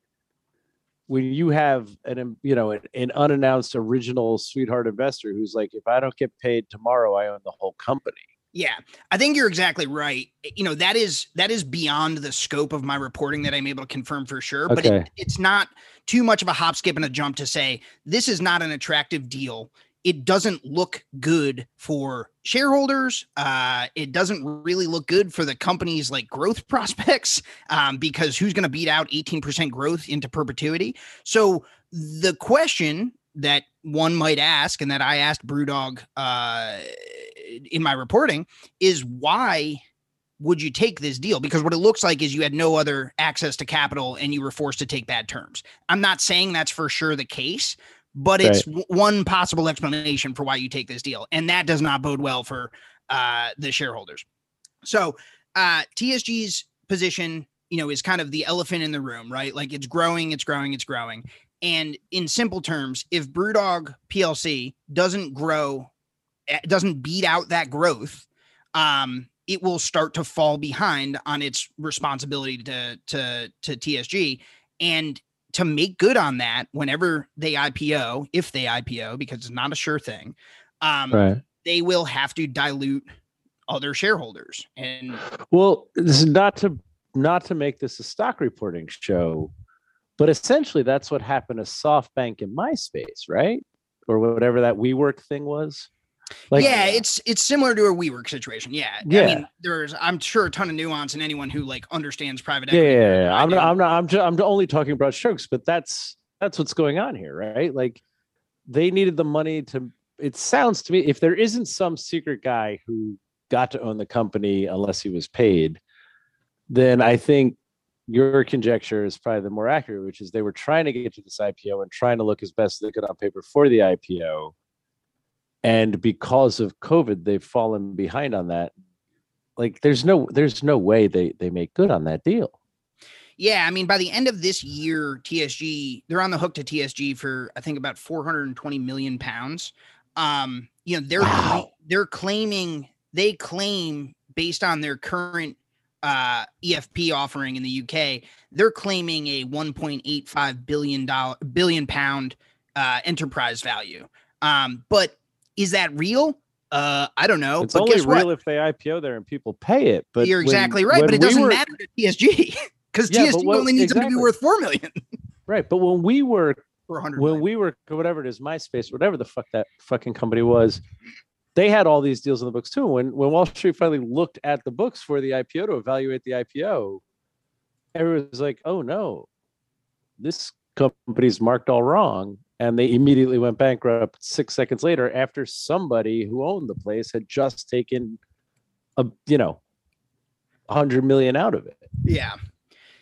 when you have an you know an, an unannounced original sweetheart investor who's like if i don't get paid tomorrow i own the whole company Yeah, I think you're exactly right. You know, that is that is beyond the scope of my reporting that I'm able to confirm for sure. But it, it's not too much of a hop, skip, and a jump to say this is not an attractive deal. It doesn't look good for shareholders. Uh, it doesn't really look good for the company's like growth prospects um, because who's going to beat out 18% growth into perpetuity? So the question that one might ask, and that I asked BrewDog uh, in my reporting, is why would you take this deal? Because what it looks like is you had no other access to capital and you were forced to take bad terms. I'm not saying that's for sure the case, but it's one possible explanation for why you take this deal, and that does not bode well for uh, the shareholders. So uh, TSG's position, you know, is kind of the elephant in the room, right? Like it's growing, it's growing, it's growing. And in simple terms, if Brewdog PLC doesn't grow, eh, doesn't beat out that growth, um, it will start to fall behind on its responsibility to to to TSG. And to make good on that, whenever they IPO, if they IPO, because it's not a sure thing, um, right they will have to dilute other shareholders. And well this is not to not to make this a stock reporting show but essentially that's what happened to softbank in myspace right or whatever that WeWork thing was like yeah, it's it's similar to a WeWork situation. Yeah. I Yeah. mean, there's I'm sure a ton of nuance in anyone who like understands private yeah, equity. yeah, yeah. I I'm not, I'm not, I'm just, I'm only talking broad strokes, but that's, that's what's going on here, right? Like they needed the money to, it sounds to me, if there isn't some secret guy who got to own the company unless he was paid, then I think your conjecture is probably the more accurate, which is they were trying to get to this IPO and trying to look as best they could on paper for the IPO. And because of COVID, they've fallen behind on that. Like there's no, there's no way they, they make good on that deal. Yeah, I mean, by the end of this year, TSG they're on the hook to TSG for I think about 420 million pounds. Um, you know, they're Wow. they're claiming they claim based on their current uh EFP offering in the UK, they're claiming a 1.85 billion dollar billion pound uh enterprise value. Um, but is that real? Uh, I don't know. it's only guess what? real if they IPO there and people pay it. But You're when- exactly right, but it we doesn't were- matter to TSG because Yeah, TSG what- only needs them to be worth four million Right, but when we were for 100 when we were whatever it is, MySpace, whatever the fuck that fucking company was, they had all these deals in the books too. When when Wall Street finally looked at the books for the IPO to evaluate the IPO, everyone was like, "Oh no, this company's marked all wrong," and they immediately went bankrupt six seconds later after somebody who owned the place had just taken a you know, hundred million out of it. yeah,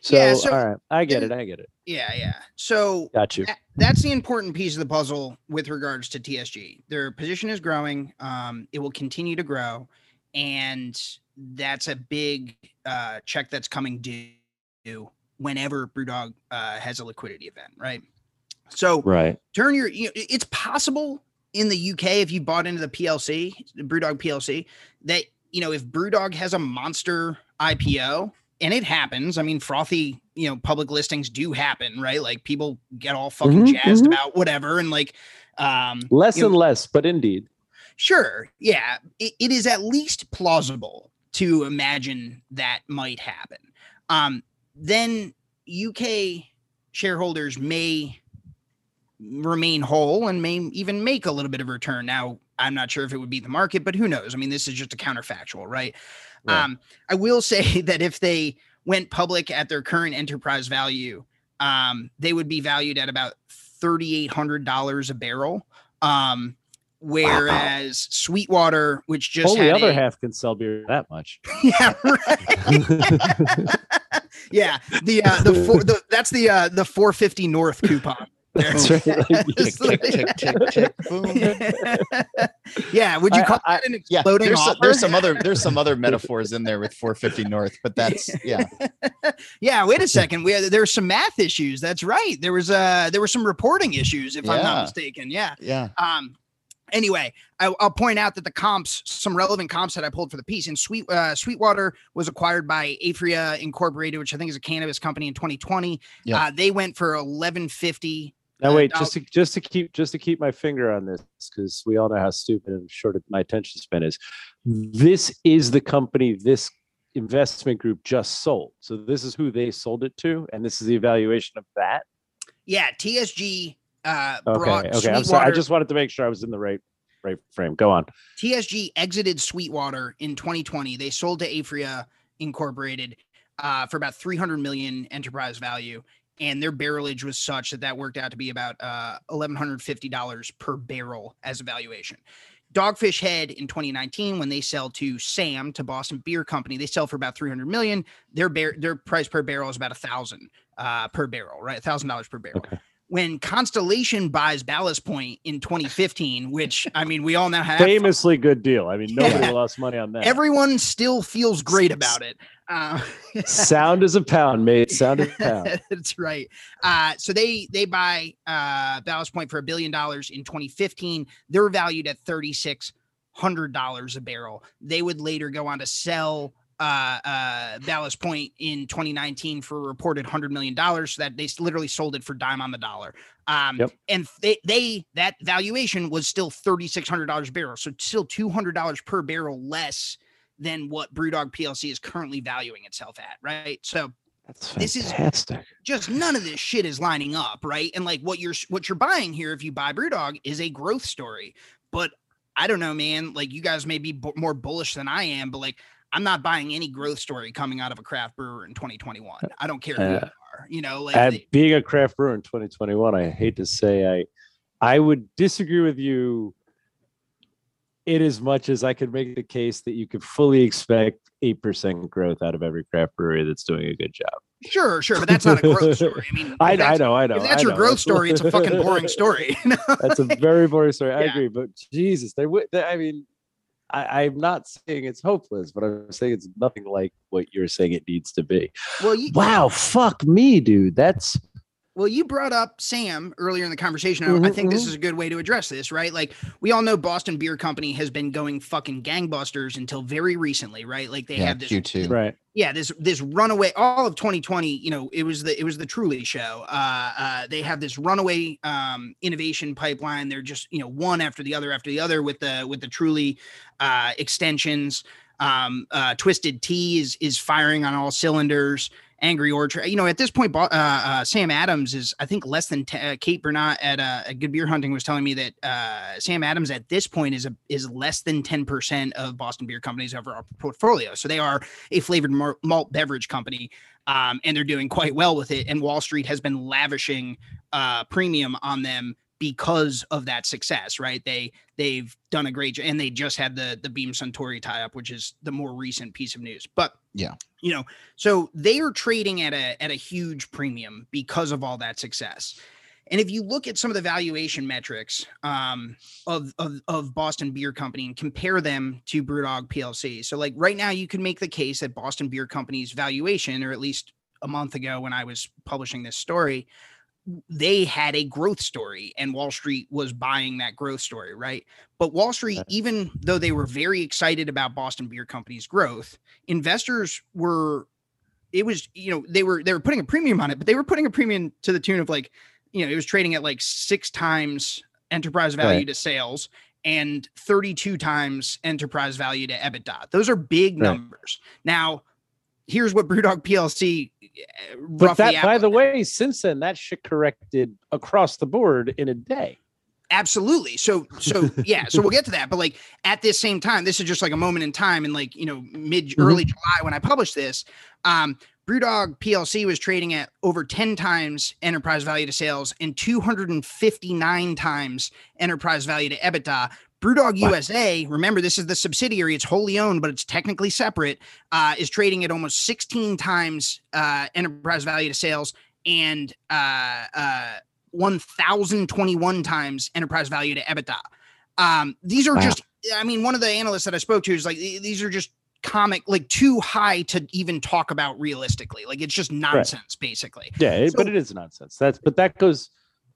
So, Yeah, so- all right, I get and- it, I get it, yeah, yeah. So got you. that- that's the important piece of the puzzle with regards to TSG. Their position is growing. Um, it will continue to grow, and that's a big uh, check that's coming due whenever BrewDog uh, has a liquidity event, right? So Right. turn your you know, it's possible in the UK if you bought into the PLC, the Brewdog PLC, that you know if Brewdog has a monster IPO and it happens, I mean frothy, you know, public listings do happen, right? Like people get all fucking Mhm, jazzed mhm. about whatever and like um Less you know, and less, but indeed. Sure. Yeah. It, it is at least plausible to imagine that might happen. Um, then UK shareholders may remain whole and may even make a little bit of return. Now, I'm not sure if it would beat the market, but who knows? I mean, this is just a counterfactual, right? Right. Um, I will say that if they went public at their current enterprise value, um, they would be valued at about $3,800 a barrel. Um, whereas Sweetwater, which just had other a- half can sell beer that much. yeah, yeah, the uh, the, four, the that's the uh, the 450 North coupon. That's right. Like, Tick, tick, tick, tick, tick, boom. yeah, would you call I- that an Yeah, there's, offer? there's some other there's some other metaphors in there with 450 North, but that's yeah. yeah, wait a second. We there's some math issues. That's right. There was uh there were some reporting issues, if I'm not mistaken. Yeah. Yeah. Um. Anyway, I, I'll point out that the comps, some relevant comps that I pulled for the piece, and Sweet uh, Sweetwater was acquired by Aphria Incorporated, which I think is a cannabis company in 2020. Yeah. Uh, they went for 1150. Now wait, just to just to keep just to keep my finger on this, because we all know how stupid and short my attention span is. This is the company this investment group just sold. So this is who they sold it to, and this is the evaluation of that. Yeah, TSG uh, Okay, brought okay. I'm sorry. I just wanted to make sure I was in the right right frame. Go on. TSG exited Sweetwater in 2020. They sold to Aphria Incorporated uh, for about 300 million enterprise value, and their barrelage was such that that worked out to be about uh, 1,150 dollars per barrel as a valuation. Dogfish Head in 2019, when they sell to Sam to Boston Beer Company, they sell for about 300 million. Their bar- their price per barrel is about a thousand uh, per barrel, right? A thousand dollars per barrel Okay. When Constellation buys Ballast Point in 2015, which I mean, we all now have Famously good deal. I mean, nobody Yeah. lost money on that. everyone still feels great about it. Uh, Sound is a pound, mate. Sound is a pound. that's right. Uh, so they they buy uh, Ballast Point for a billion dollars in 2015. They're valued at 36 hundred dollars a barrel. They would later go on to sell uh, uh, Ballast Point in 2019 for a reported hundred million dollars. So that they literally sold it for dime on the dollar. Um, Yep. and they they that valuation was still 36 hundred dollars a barrel. So still 200 dollars per barrel less than what BrewDog PLC is currently valuing itself at. Right. So That's This is- just none of this shit is lining up, right? And like what you're what you're buying here, if you buy BrewDog, is a growth story. But I don't know, man. Like you guys may be bu- more bullish than I am, but like I'm not buying any growth story coming out of a craft brewer in 2021. I don't care who you Uh, are, you know. Like And they- being a craft brewer in 2021, I hate to say I I would disagree with you in as much as I could make the case that you could fully expect 8% growth out of every craft brewery that's doing a good job. sure, sure, but that's not a growth story. I mean, I, I know, I know. If that's I your know. growth story, it's a fucking boring story. you know? That's a very boring story. I Yeah. agree, but Jesus, they would. I mean, I, I'm not saying it's hopeless, but I'm saying it's nothing like what you're saying it needs to be. Well, you, Wow, fuck me, dude. That's Well, you brought up Sam earlier in the conversation. I- I think this mhm. is a good way to address this, right? Like we all know Boston Beer Company has been going fucking gangbusters until very recently, right? Like they yeah, have this Q2. right. yeah this this runaway all of 2020 you know it was the it was the truly show uh uh they have this runaway um innovation pipeline they're just you know one after the other after the other with the with the truly uh extensions um uh twisted tea is is firing on all cylinders angry orchard you know at this point uh, uh sam adams is i think less than 10, uh, kate bernot at uh, good beer hunting was telling me that uh sam adams at this point is a is less than 10% of boston beer company's overall portfolio so they are a flavored mar- malt beverage company, um, and they're doing quite well with it. And Wall Street has been lavishing uh, premium on them because of that success, right? They they've done a great job, and they just had the the Beam Suntory tie up, which is the more recent piece of news. But Yeah. you know, so they are trading at a at a huge premium because of all that success. And if you look at some of the valuation metrics um, of, of of Boston Beer Company and compare them to BrewDog PLC, so like right now you can make the case that Boston Beer Company's valuation, or at least a month ago when I was publishing this story, they had a growth story and Wall Street was buying that growth story, right? But Wall Street, even though they were very excited about Boston Beer Company's growth, investors were it was, you know, they were they were putting a premium on it, but they were putting a premium to the tune of like, you know, it was trading at like six times enterprise value Right. to sales and 32 times enterprise value to EBITDA. Those are big Right. numbers. Now, here's what Brewdog PLC uh, But that, by the way, since then, that shit corrected across the board in a day. absolutely so so yeah so we'll get to that but like at this same time this is just like a moment in time in like you know mid Mm-hmm. early july when i published this um brewdog plc was trading at over 10 times enterprise value to sales and 259 times enterprise value to ebitda Brewdog. USA, remember this is the subsidiary, it's wholly owned, but it's technically separate, uh, is trading at almost 16 times uh, enterprise value to sales and uh, uh, 1,021 times enterprise value to EBITDA. Um, these are Wow. just, I mean, one of the analysts that I spoke to is like, these are just comic, like too high to even talk about realistically. Like it's just nonsense, basically. Yeah, it, but it is nonsense. That's but that goes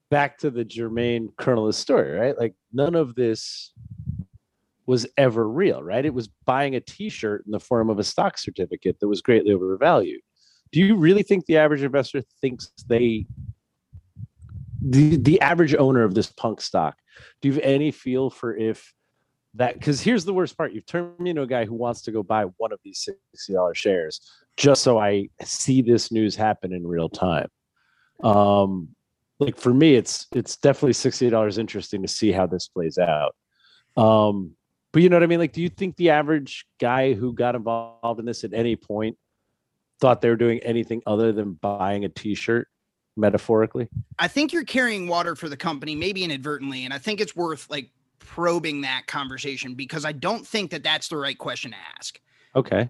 back to the Jermaine Colonelist story, right? Like none of this was ever real, right? It was buying a T-shirt in the form of a stock certificate that was greatly overvalued. Do you really think the average investor thinks they, the the average owner of this punk stock, do you have any feel for if that? Because here's the worst part: you've turned me into a guy who wants to go buy one of these sixty dollars shares just so I see this news happen in real time. Um, like for me, it's it's definitely sixty dollars interesting to see how this plays out. Um, but you know what I mean? Like, do you think the average guy who got involved in this at any point thought they were doing anything other than buying a T-shirt, metaphorically? I think you're carrying water for the company, maybe inadvertently, and I think it's worth like probing that conversation because I don't think that that's the right question to ask. Okay,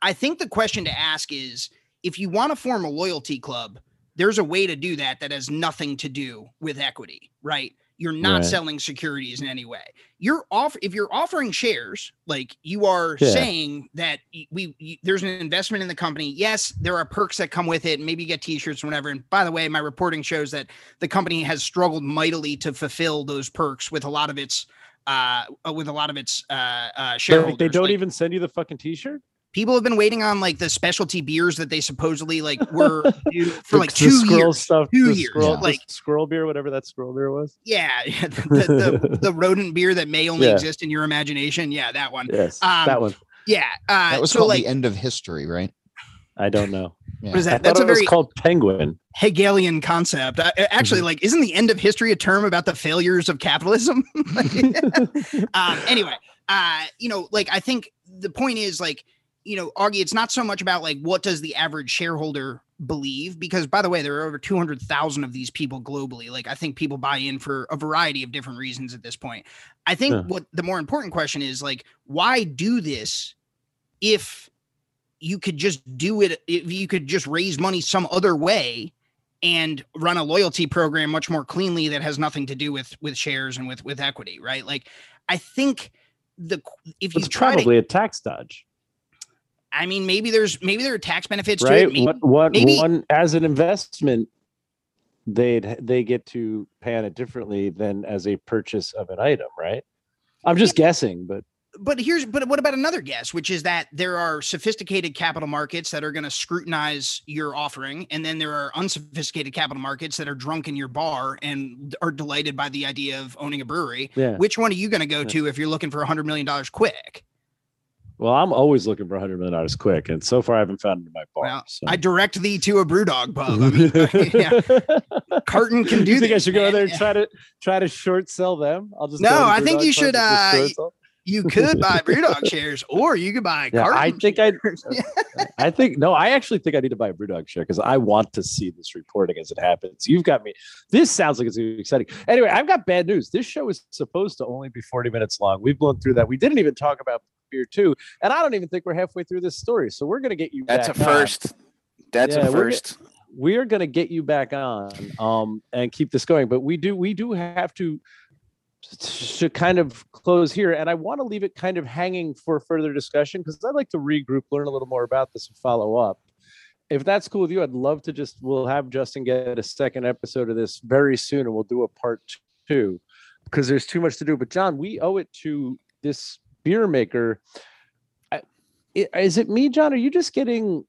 I think the question to ask is if you want to form a loyalty club, there's a way to do that that has nothing to do with equity, right? You're not Right. selling securities in any way. You're off if you're offering shares, like you are Yeah. saying that we there's an investment in the company. Yes, there are perks that come with it. Maybe you get t-shirts or whatever. And by the way, my reporting shows that the company has struggled mightily to fulfill those perks with a lot of its uh with a lot of its uh uh shareholders. They don't Like, even send you the fucking T-shirt people have been waiting on like the specialty beers that they supposedly like were for like the two squirrel years. stuff, Two the years, squirrel, yeah. the like- squirrel beer, whatever that squirrel beer was. Yeah, yeah, the, the, the, the rodent beer that may only Yeah. exist in your imagination. Yeah, that one. Yes, Um, that one. Yeah. Uh, That was so called like, the end of history, right? I don't know. Yeah. what is I that? That's thought a very called Penguin. Hegelian concept. Uh, actually, like, isn't the end of history a term about the failures of capitalism? um, anyway, uh, you know, like I think the point is like, you know, Augie, it's not so much about like what does the average shareholder believe, because by the way, there are over 200,000 of these people globally. Like, I think people buy in for a variety of different reasons at this point. I think Yeah. what the more important question is like, why do this if you could just do it, if you could just raise money some other way? and run a loyalty program much more cleanly that has nothing to do with with shares and with with equity right like i think the if you It's try to, probably a tax dodge, I mean, maybe there's maybe there are tax benefits to it. Maybe, What what maybe- one as an investment, they'd they get to pay on it differently than as a purchase of an item, right? I'm just guessing, but but here's but what about another guess which is that there are sophisticated capital markets that are going to scrutinize your offering and then there are unsophisticated capital markets that are drunk in your bar and are delighted by the idea of owning a brewery yeah. which one are you going to go Yeah. to if you're looking for a hundred million dollars quick Well, I'm always looking for 100 million dollars quick, and so far I haven't found it in my bar. Well, so. i direct thee to a brew dog pub I mean, yeah, carton can do you think I this, should go there and try to try to short sell them? I'll just No, I think you should, uh, you could buy brew dog shares or you could buy Yeah, I carton think I-. I think no, I actually think I need to buy a Brewdog share because I want to see this reporting as it happens. You've got me. This sounds like it's exciting. Anyway, I've got bad news. This show is supposed to only be 40 minutes long. We've blown through that. We didn't even talk about beer too, and I don't even think we're halfway through this story. So we're gonna get you. That's a back on. first. That's Yeah, a first. we are going to get you back on um and keep this going but we do we do have to to kind of close here and i want to leave it kind of hanging for further discussion because i'd like to regroup learn a little more about this and follow up if that's cool with you i'd love to just we'll have justin get a second episode of this very soon and we'll do a part two because there's too much to do but john we owe it to this beer maker I, i- is it me john are you just getting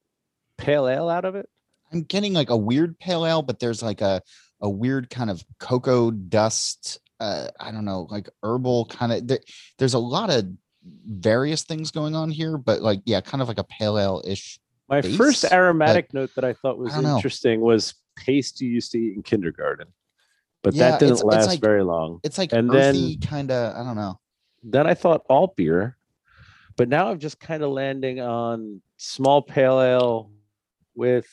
pale ale out of it I'm getting like a weird pale ale, but there's like a a weird kind of cocoa dust. Uh, I don't know, like herbal kind of. There, there's a lot of various things going on here, but like yeah, kind of like a pale ale ish. My base, first aromatic note that I thought was know. interesting was paste you used to eat in kindergarten, but Yeah, that didn't it's- it's last like- very long. It's like And earthy kind of. I don't know. Then I thought alt beer, but now I'm just kind of landing on small pale ale with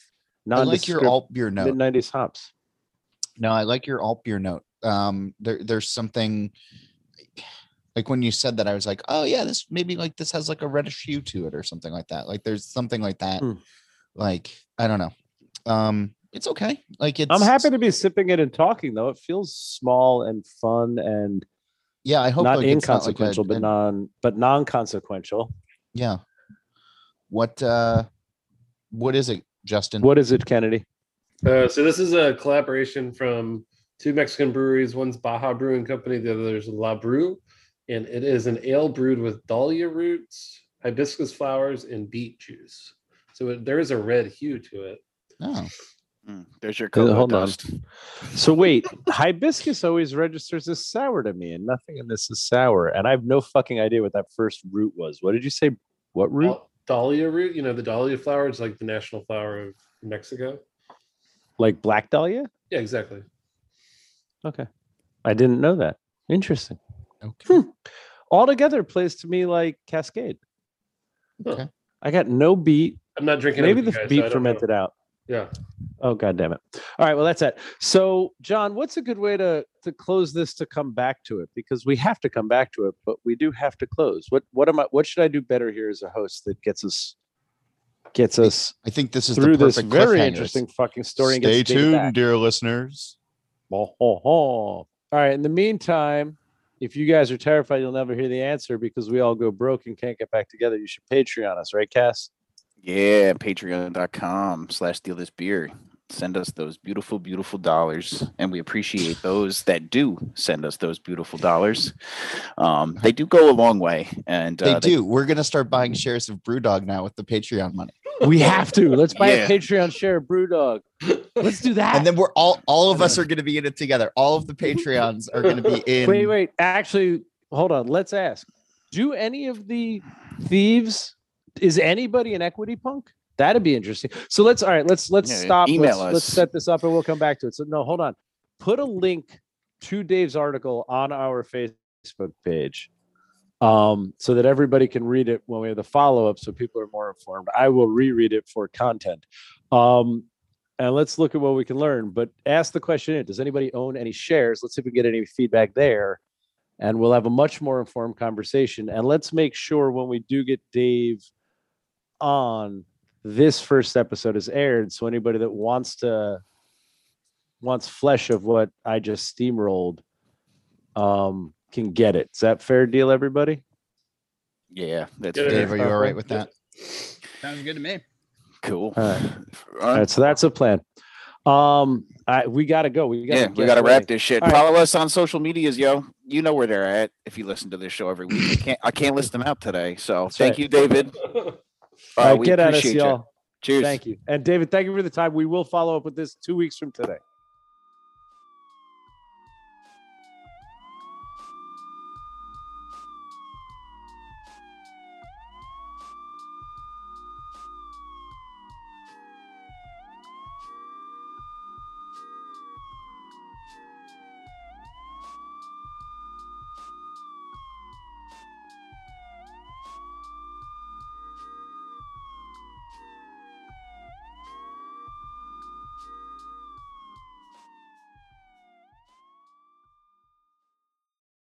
I like your alt beer note. mid nineties hops. No, I like your alt beer note. Um, there, there's something like when you said that, I was like, oh yeah, this maybe like this has like a reddish hue to it or something like that. Like there's something like that. Hmm. Like I don't know. Um, it's okay. Like it's. I'm happy to be sipping it and talking though. It feels small and fun and Yeah, I hope not like, it's not like a- inconsequential, but an- non but non consequential. Yeah. What uh, what is it, Justin? What is it, Kennedy? Uh, so this is a collaboration from two Mexican breweries. One's Baja Brewing Company. The other is La Brew, and it is an ale brewed with dahlia roots, hibiscus flowers, and beet juice. So it, there is a red hue to it. Oh, Mm, there's your cocoa hold on. So wait, hibiscus always registers as sour to me, and nothing in this is sour. And I have no fucking idea what that first root was. What did you say? What root? Dal- Dahlia root, you know, the dahlia flower is like the national flower of Mexico. Like black dahlia? Yeah, exactly. Okay, I didn't know that. Interesting. okay. Altogether, plays to me like Cascade. Okay. I got no beat. I'm not drinking. Maybe the you guys, so I beat don't know. fermented out. Yeah. Oh god damn it. All right, well that's it. So, John, what's a good way to to close this to come back to it because we have to come back to it, but we do have to close. What what am I what should I do better here as a host that gets us gets us I think this is through the this very interesting fucking story and Stay tuned, dear listeners. Oh, oh, oh. All right, in the meantime, if you guys are terrified you'll never hear the answer because we all go broke and can't get back together, you should Patreon us, right, Cass? Yeah, patreon.com slash steal this beer. Send us those beautiful, beautiful dollars. And we appreciate those that do send us those beautiful dollars. Um, they do go a long way. And They uh, do. We're gonna start buying shares of BrewDog now with the Patreon money, We have to. Let's buy Yeah. a Patreon share of Brewdog. Let's do that. and then we're all all of us are gonna be in it together. All of the Patreons are gonna be in. wait, wait. Actually, hold on. Let's ask. Do any of the thieves is anybody an equity punk? That'd be interesting. So let's all right, let's let's Yeah, stop. email let's, let's us. set this up and we'll come back to it. So no, hold on. Put a link to Dave's article on our Facebook page. Um, so that everybody can read it when we have the follow-up so people are more informed. I will reread it for content. Um, and let's look at what we can learn. But ask the question: Does anybody own any shares? Let's see if we get any feedback there, and we'll have a much more informed conversation. And let's make sure when we do get Dave on, this first episode is aired, so anybody that wants to wants flesh of what I just steamrolled, um, can get it. Is that fair deal, everybody? Yeah, that's Yeah, very Dave, are you all right with that? Sounds good to me. cool. All right. All All right. right, so that's a plan. Um, I, we gotta go. We gotta Yeah, we gotta ready. wrap this shit. All right. Follow us on social medias, yo. You know where they're at if you listen to this show every week. I can't I can't list them out today. So That's thank right. you, David. All we get at us, y'all. Cheers. Thank you. And David, thank you for the time. We will follow up with this two weeks from today.